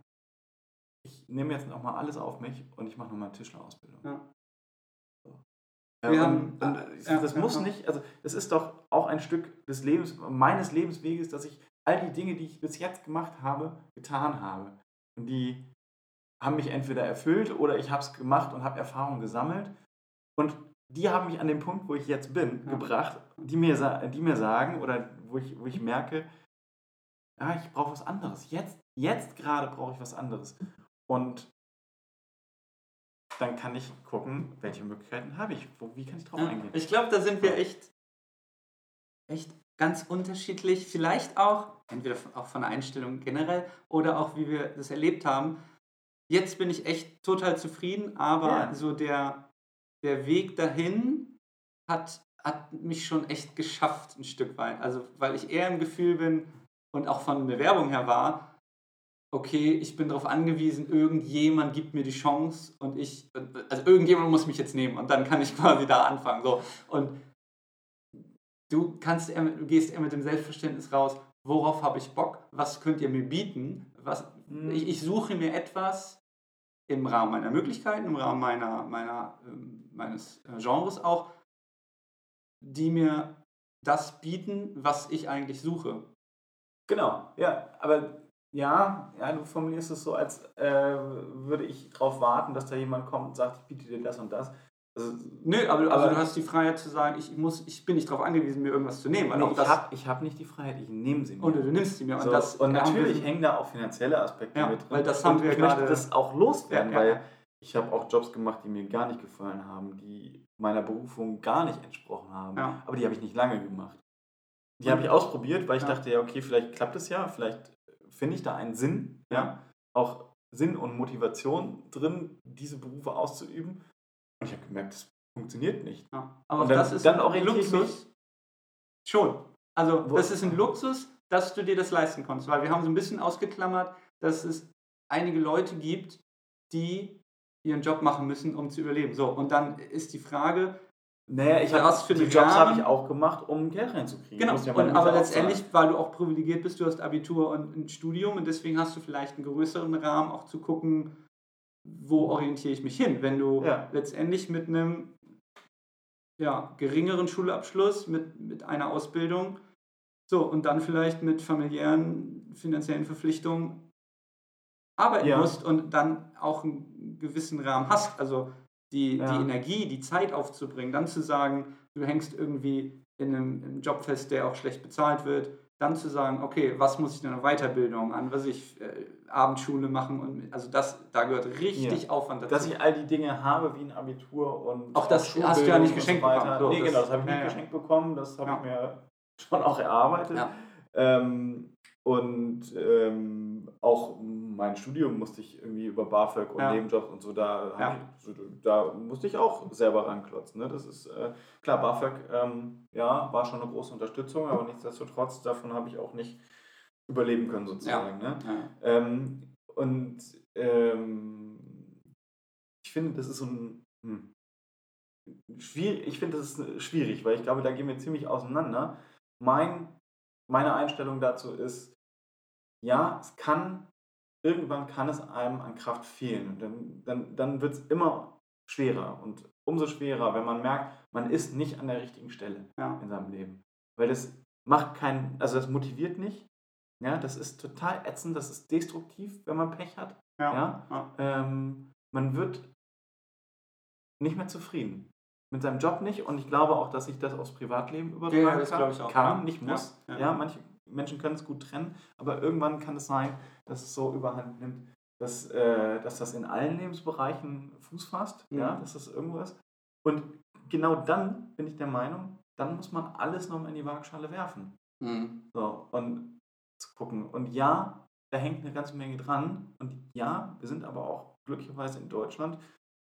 ich nehme jetzt nochmal alles auf mich und ich mache nochmal eine Tischlerausbildung. Ja. So. Wir Ähm, haben- und, und äh, ja, das ja, muss nicht, also das ist doch auch ein Stück des Lebens, meines Lebensweges, dass ich all die Dinge, die ich bis jetzt gemacht habe, getan habe. Und die haben mich entweder erfüllt oder ich habe es gemacht und habe Erfahrung gesammelt. Und die haben mich an den Punkt, wo ich jetzt bin, Ja. gebracht, die mir, die mir sagen oder wo ich, wo ich merke, ja, ich brauche was anderes. Jetzt, jetzt gerade brauche ich was anderes. Und dann kann ich gucken, welche Möglichkeiten habe ich, wo, wie kann ich drauf Ja, eingehen. Ich glaube, da sind wir echt, echt ganz unterschiedlich. Vielleicht auch, entweder auch von der Einstellung generell oder auch wie wir das erlebt haben. Jetzt bin ich echt total zufrieden, aber Ja. so der, der Weg dahin hat, hat mich schon echt geschafft, ein Stück weit. Also, weil ich eher im Gefühl bin und auch von Bewerbung her war, okay, ich bin darauf angewiesen, irgendjemand gibt mir die Chance und ich, also irgendjemand muss mich jetzt nehmen und dann kann ich quasi da anfangen. So. Und du kannst mit- du gehst eher mit dem Selbstverständnis raus, worauf habe ich Bock, was könnt ihr mir bieten, was, Mhm. ich, ich suche mir etwas im Rahmen meiner Möglichkeiten, im Rahmen meiner, meiner, ähm, meines äh, Genres auch, die mir das bieten, was ich eigentlich suche. Genau, ja, aber ja, ja, du formulierst es so, als äh, würde ich darauf warten, dass da jemand kommt und sagt, ich biete dir das und das. Also, Nö, aber, also Aber- du hast die Freiheit zu sagen, ich, muss, ich bin nicht darauf angewiesen, mir irgendwas zu nehmen. Nee, auch ich habe hab nicht die Freiheit, ich nehme sie mir. oder du nimmst sie mir. so, und das und wir- natürlich hängen da auch finanzielle Aspekte Ja, mit drin. weil das und haben wir ich möchte gerade- das auch loswerden, Ja, weil ja. ich habe auch Jobs gemacht, die mir gar nicht gefallen haben, die meiner Berufung gar nicht entsprochen haben. Aber die habe ich nicht lange gemacht. Die Und- habe ich ausprobiert, weil ich dachte, ja, okay, vielleicht klappt es ja, vielleicht finde ich da einen Sinn, ja, auch Sinn und Motivation drin, diese Berufe auszuüben. Und ich habe gemerkt, das funktioniert nicht. Ja. Aber Und dann- das ist dann ein Luxus. Schon. Also Wo- das ist ein Luxus, dass du dir das leisten konntest. Weil wir haben so ein bisschen ausgeklammert, dass es einige Leute gibt, die ihren Job machen müssen, um zu überleben. So, und dann ist die Frage, Naja, ich Ja, habe was für die Jobs habe ich auch gemacht, um Geld reinzukriegen. genau, ich und, aber letztendlich, zahlen. weil du auch privilegiert bist, du hast Abitur und ein Studium und deswegen hast du vielleicht einen größeren Rahmen, auch zu gucken, wo orientiere ich mich hin? Wenn du Ja. letztendlich mit einem ja, geringeren Schulabschluss, mit, mit einer Ausbildung, so und dann vielleicht mit familiären finanziellen Verpflichtungen arbeiten Ja. musst und dann auch einen gewissen Rahmen hast, also die, Ja. die Energie, die Zeit aufzubringen, dann zu sagen, du hängst irgendwie in einem, im Job fest, der auch schlecht bezahlt wird, dann zu sagen, okay, was muss ich denn an Weiterbildung, an was ich äh, Abendschule machen und also das, da gehört richtig Ja. Aufwand dazu. Dass ich all die Dinge habe wie ein Abitur und Auch das hast du ja nicht geschenkt bekommen. So, nee, das- genau, das habe ich nicht ja. geschenkt bekommen. Das habe ich mir schon auch erarbeitet. Ähm, und ähm, auch mein Studium musste ich irgendwie über BAföG und Ja. Nebenjobs und so, da, Ja. ich, da musste ich auch selber ranklotzen. Ne? Das ist äh, klar, BAföG ähm, ja, war schon eine große Unterstützung, aber nichtsdestotrotz, davon habe ich auch nicht überleben können sozusagen. Ne? ja. Ähm, und ähm, ich finde, das ist so ein. Hm, schwierig, ich finde, das ist schwierig, weil ich glaube, da gehen wir ziemlich auseinander. Mein, meine Einstellung dazu ist, ja, es kann, irgendwann kann es einem an Kraft fehlen. Und dann, dann, dann wird es immer schwerer und umso schwerer, wenn man merkt, man ist nicht an der richtigen Stelle Ja. in seinem Leben. Weil das macht keinen, also das motiviert nicht. Ja, das ist total ätzend, das ist destruktiv, wenn man Pech hat. Ja. Ja? Ähm, man wird nicht mehr zufrieden. Mit seinem Job nicht und ich glaube auch, dass ich das aufs Privatleben übertragen Ja, das kann. glaube ich auch, Kann, nicht muss. ja. Ja, manche Menschen können es gut trennen, aber irgendwann kann es sein, dass es so überhand nimmt, dass, äh, dass das in allen Lebensbereichen Fuß fasst, Mhm. ja, dass das irgendwo ist. Und genau dann bin ich der Meinung, dann muss man alles nochmal in die Waagschale werfen. Mhm. So, und zu gucken. Und ja, da hängt eine ganze Menge dran. Und ja, wir sind aber auch glücklicherweise in Deutschland,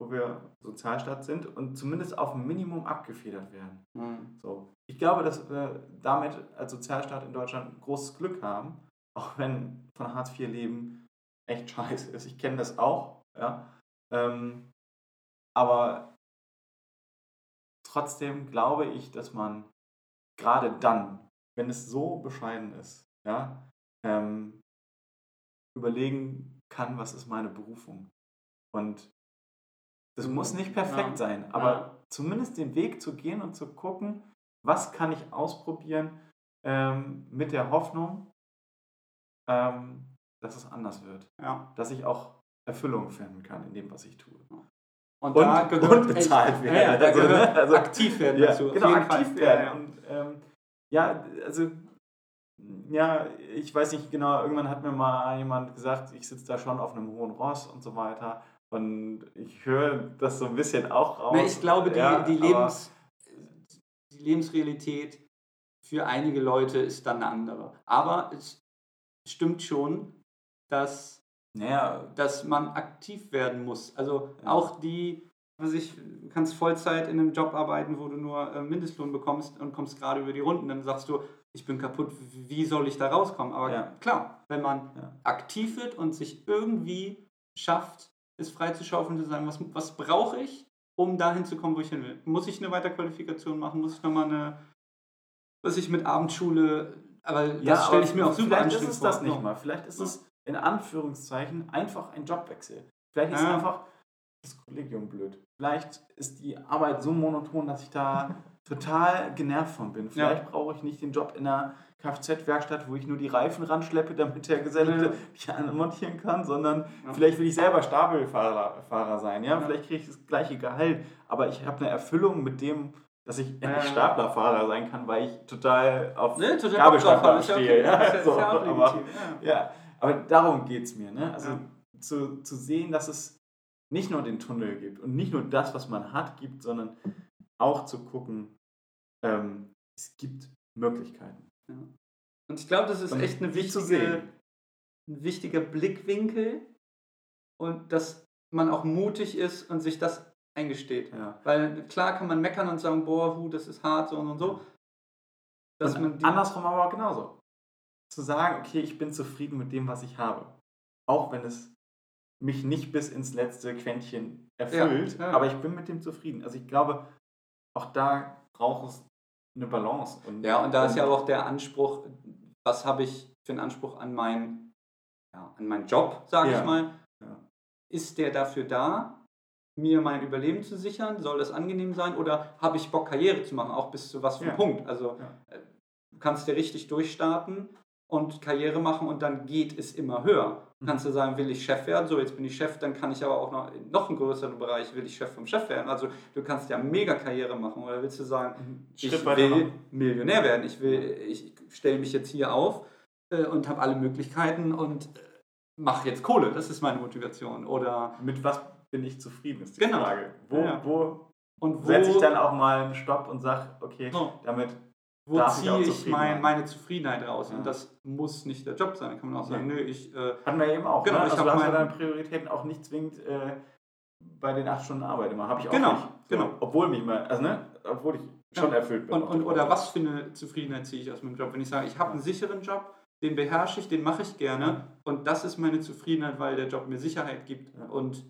wo wir Sozialstaat sind und zumindest auf ein Minimum abgefedert werden. Mhm. So. Ich glaube, dass wir damit als Sozialstaat in Deutschland großes Glück haben, auch wenn von Hartz IV leben echt scheiße ist. Ich kenne das auch, ja. Ähm, aber trotzdem glaube ich, dass man gerade dann, wenn es so bescheiden ist, ja, ähm, überlegen kann, was ist meine Berufung. Und das muss nicht perfekt Ja. sein, aber Ja. zumindest den Weg zu gehen und zu gucken, was kann ich ausprobieren ähm, mit der Hoffnung, ähm, dass es anders wird. ja. Dass ich auch Erfüllung finden kann in dem, was ich tue. Und, Und- gehört und bezahlt echt, werden. Ja, Also, ne, gehört also- aktiv werden dazu. genau, aktiv Fall. werden. Ja, Und, ähm, ja, also, ja, ich weiß nicht genau, irgendwann hat mir mal jemand gesagt, ich sitze da schon auf einem hohen Ross und so weiter. Und ich höre das so ein bisschen auch raus. Na, ich glaube, die, Ja, die, Lebens, die Lebensrealität für einige Leute ist dann eine andere. Aber es stimmt schon, dass, Naja, dass man aktiv werden muss. Also Ja. auch die, was ich, du kannst Vollzeit in einem Job arbeiten, wo du nur äh, Mindestlohn bekommst und kommst gerade über die Runden, dann sagst du, ich bin kaputt, wie soll ich da rauskommen? Aber Ja. klar, wenn man Ja. aktiv wird und sich irgendwie schafft, es freizuschaufeln, zu sagen, was, was brauche ich, um dahin zu kommen, wo ich hin will. Muss ich eine Weiterqualifikation machen? Muss ich nochmal eine, was ich mit Abendschule, aber das Ja, stelle ich mir auch super Vielleicht anstrengend ist es das vor. nicht mal. Vielleicht ist Ja. es in Anführungszeichen einfach ein Jobwechsel. Vielleicht ist Ja. einfach das Kollegium blöd. Vielleicht ist die Arbeit so monoton, dass ich da total genervt von bin. Vielleicht brauche ich nicht den Job in einer Kfz-Werkstatt, wo ich nur die Reifen ranschleppe, damit der Geselle die montieren kann, sondern Ja. vielleicht will ich selber Stapelfahrer Fahrer sein. Ja? Ja. Vielleicht kriege ich das gleiche Gehalt, aber ich habe eine Erfüllung mit dem, dass ich Ja. endlich Staplerfahrer sein kann, weil ich total auf Ne, total Gabelstapler ja stehe. okay. Ja, so, aber- ja. aber darum geht es mir. Ne? Also zu, zu sehen, dass es nicht nur den Tunnel gibt und nicht nur das, was man hat, gibt, sondern auch zu gucken, ähm, es gibt Möglichkeiten. Und ich glaube, das ist echt eine wichtige, ein wichtiger Blickwinkel und dass man auch mutig ist und sich das eingesteht. Ja. Weil klar kann man meckern und sagen, boah, hu, das ist hart so und, und so. Dass Und man andersrum aber auch genauso. Zu sagen, okay, ich bin zufrieden mit dem, was ich habe. Auch wenn es mich nicht bis ins letzte Quäntchen erfüllt, Ja, ja. aber ich bin mit dem zufrieden. Also ich glaube, auch da braucht es eine Balance. Und, ja, und da ist ja auch der Anspruch, was habe ich für einen Anspruch an meinen, ja, an meinen Job, sage Ja. ich mal. Ja. ist der dafür da, mir mein Überleben zu sichern? Soll das angenehm sein? Oder habe ich Bock, Karriere zu machen? Auch bis zu was für einem. Punkt? Also äh, du kannst ja richtig durchstarten und Karriere machen und dann geht es immer höher. Mhm. Kannst du sagen, will ich Chef werden? So, jetzt bin ich Chef, dann kann ich aber auch noch in noch einen größeren Bereich, will ich Chef vom Chef werden? Also du kannst ja mega Karriere machen. Oder willst du sagen, Schritt ich will machen. Millionär werden. Ich will, ich stelle mich jetzt hier auf äh, und habe alle Möglichkeiten und äh, mache jetzt Kohle. Das ist meine Motivation. Oder Mit was bin ich zufrieden, ist die Genau. Frage. Wo, Ja, ja. wo und wo, setze ich dann auch mal einen Stopp und sage, okay, So. damit wo ziehe ich mein, meine Zufriedenheit raus? Ja. Und das muss nicht der Job sein. Da kann man auch sagen, Ja. nö, ich äh, hatten wir eben auch. Genau, ne? ich also hab du hast ja mein- deine Prioritäten auch nicht zwingend äh, bei den acht Stunden Arbeit immer. Habe ich auch Genau, nicht. So, genau. Obwohl mich mal, also ne, obwohl ich schon Ja. erfüllt bin. Und, und, der oder was für eine Zufriedenheit ziehe ich aus meinem Job? Wenn ich sage, ich habe einen sicheren Job, den beherrsche ich, den mache ich gerne und das ist meine Zufriedenheit, weil der Job mir Sicherheit gibt Ja. und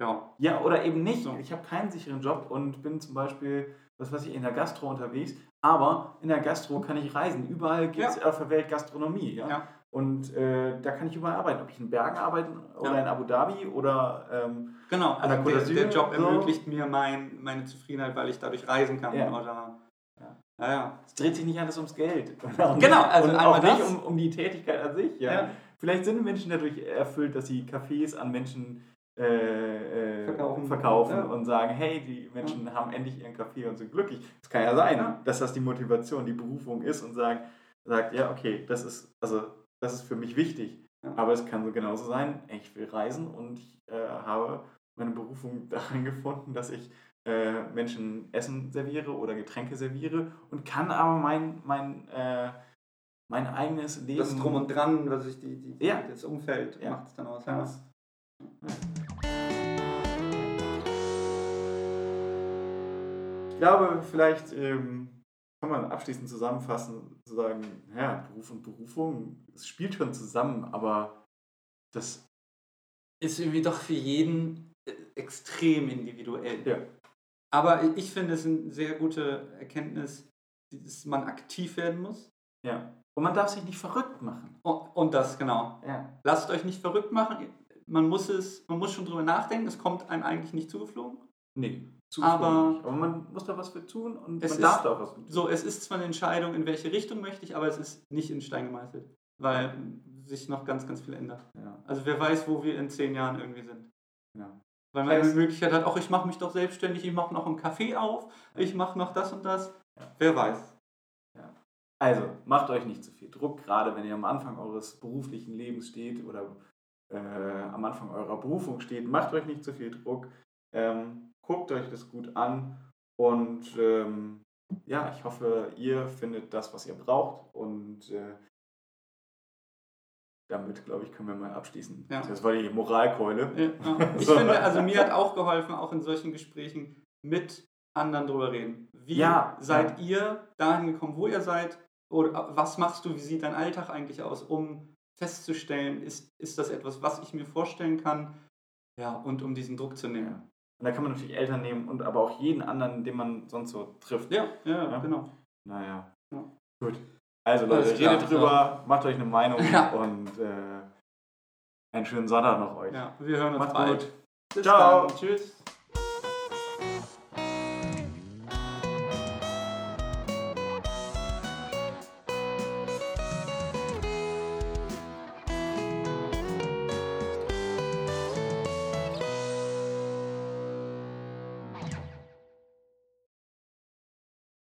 ja, Ja, oder eben nicht. So. Ich habe keinen sicheren Job und bin zum Beispiel, was weiß ich, in der Gastro unterwegs. Aber in der Gastro kann ich reisen. Überall gibt es auf der Welt Gastronomie. Ja? Ja. Und äh, da kann ich überall arbeiten. Ob ich in Bergen arbeite oder Ja. in Abu Dhabi oder. Ähm, genau. An der Also Côte der, d'Azur der Job so. ermöglicht mir mein, meine Zufriedenheit, weil ich dadurch reisen kann Ja. oder Ja. ja, ja. es dreht sich nicht alles ums Geld. Genau, also und einmal auch nicht um, um die Tätigkeit an sich. Ja? Ja. Vielleicht sind Menschen dadurch erfüllt, dass sie Cafés an Menschen äh, äh, Verkaufen. verkaufen Ja. und sagen, hey, die Menschen haben endlich ihren Kaffee und sind glücklich. Es kann ja sein, Ja. dass das die Motivation, die Berufung ist und sagen, sagt, ja, okay, das ist, also, das ist für mich wichtig. Ja. Aber es kann so genauso sein, ich will reisen und ich äh, habe meine Berufung darin gefunden, dass ich äh, Menschen Essen serviere oder Getränke serviere und kann aber mein, mein, äh, mein eigenes Leben. Das Drum und Dran, was ich die, die, Ja. das Umfeld Ja. macht es dann aus. Ja. Glaube, vielleicht ähm, kann man abschließend zusammenfassen, zu sagen, ja, Beruf und Berufung, es spielt schon zusammen, aber das, Ist irgendwie doch für jeden äh, extrem individuell. ja, Aber ich finde es eine sehr gute Erkenntnis, dass man aktiv werden muss. ja. Und man darf sich nicht verrückt machen. Und, und das, genau. Ja. Lasst euch nicht verrückt machen. Man muss, es, man muss schon drüber nachdenken. Es kommt einem eigentlich nicht zugeflogen. Nee, Aber- aber man muss da was für tun und Es man ist- darf da auch was für tun. So, es ist zwar eine Entscheidung, in welche Richtung möchte ich, aber es ist nicht in Stein gemeißelt. Weil sich noch ganz, ganz viel ändert. Ja, Also wer weiß, wo wir in zehn Jahren irgendwie sind. ja. Weil man die Möglichkeit hat, auch ich mache mich doch selbstständig, ich mache noch einen Café auf, ich mache noch das und das. Ja. Wer weiß. Also, macht euch nicht zu viel Druck, gerade wenn ihr am Anfang eures beruflichen Lebens steht oder äh, am Anfang eurer Berufung steht. Macht euch nicht zu viel Druck. Ähm, guckt euch das gut an und ähm, ja, ich hoffe, ihr findet das, was ihr braucht und äh, damit, glaube ich, können wir mal abschließen. Ja. Das war die Moralkeule. Ja, ja. Ich So. finde, also mir hat auch geholfen, auch in solchen Gesprächen mit anderen drüber reden. Wie seid ihr dahin gekommen, wo ihr seid? Oder was machst du? Wie sieht dein Alltag eigentlich aus, um festzustellen, ist, ist das etwas, was ich mir vorstellen kann? Ja, und um diesen Druck zu nehmen. Und da kann man natürlich Eltern nehmen und aber auch jeden anderen, den man sonst so trifft. Ja, ja, Ja. genau. Naja. Ja. Gut. Also Leute, klar, redet drüber, macht euch eine Meinung Ja. und äh, einen schönen Sonntag noch euch. Ja, wir hören uns Macht's bald. gut. Bis Ciao. dann. Tschüss.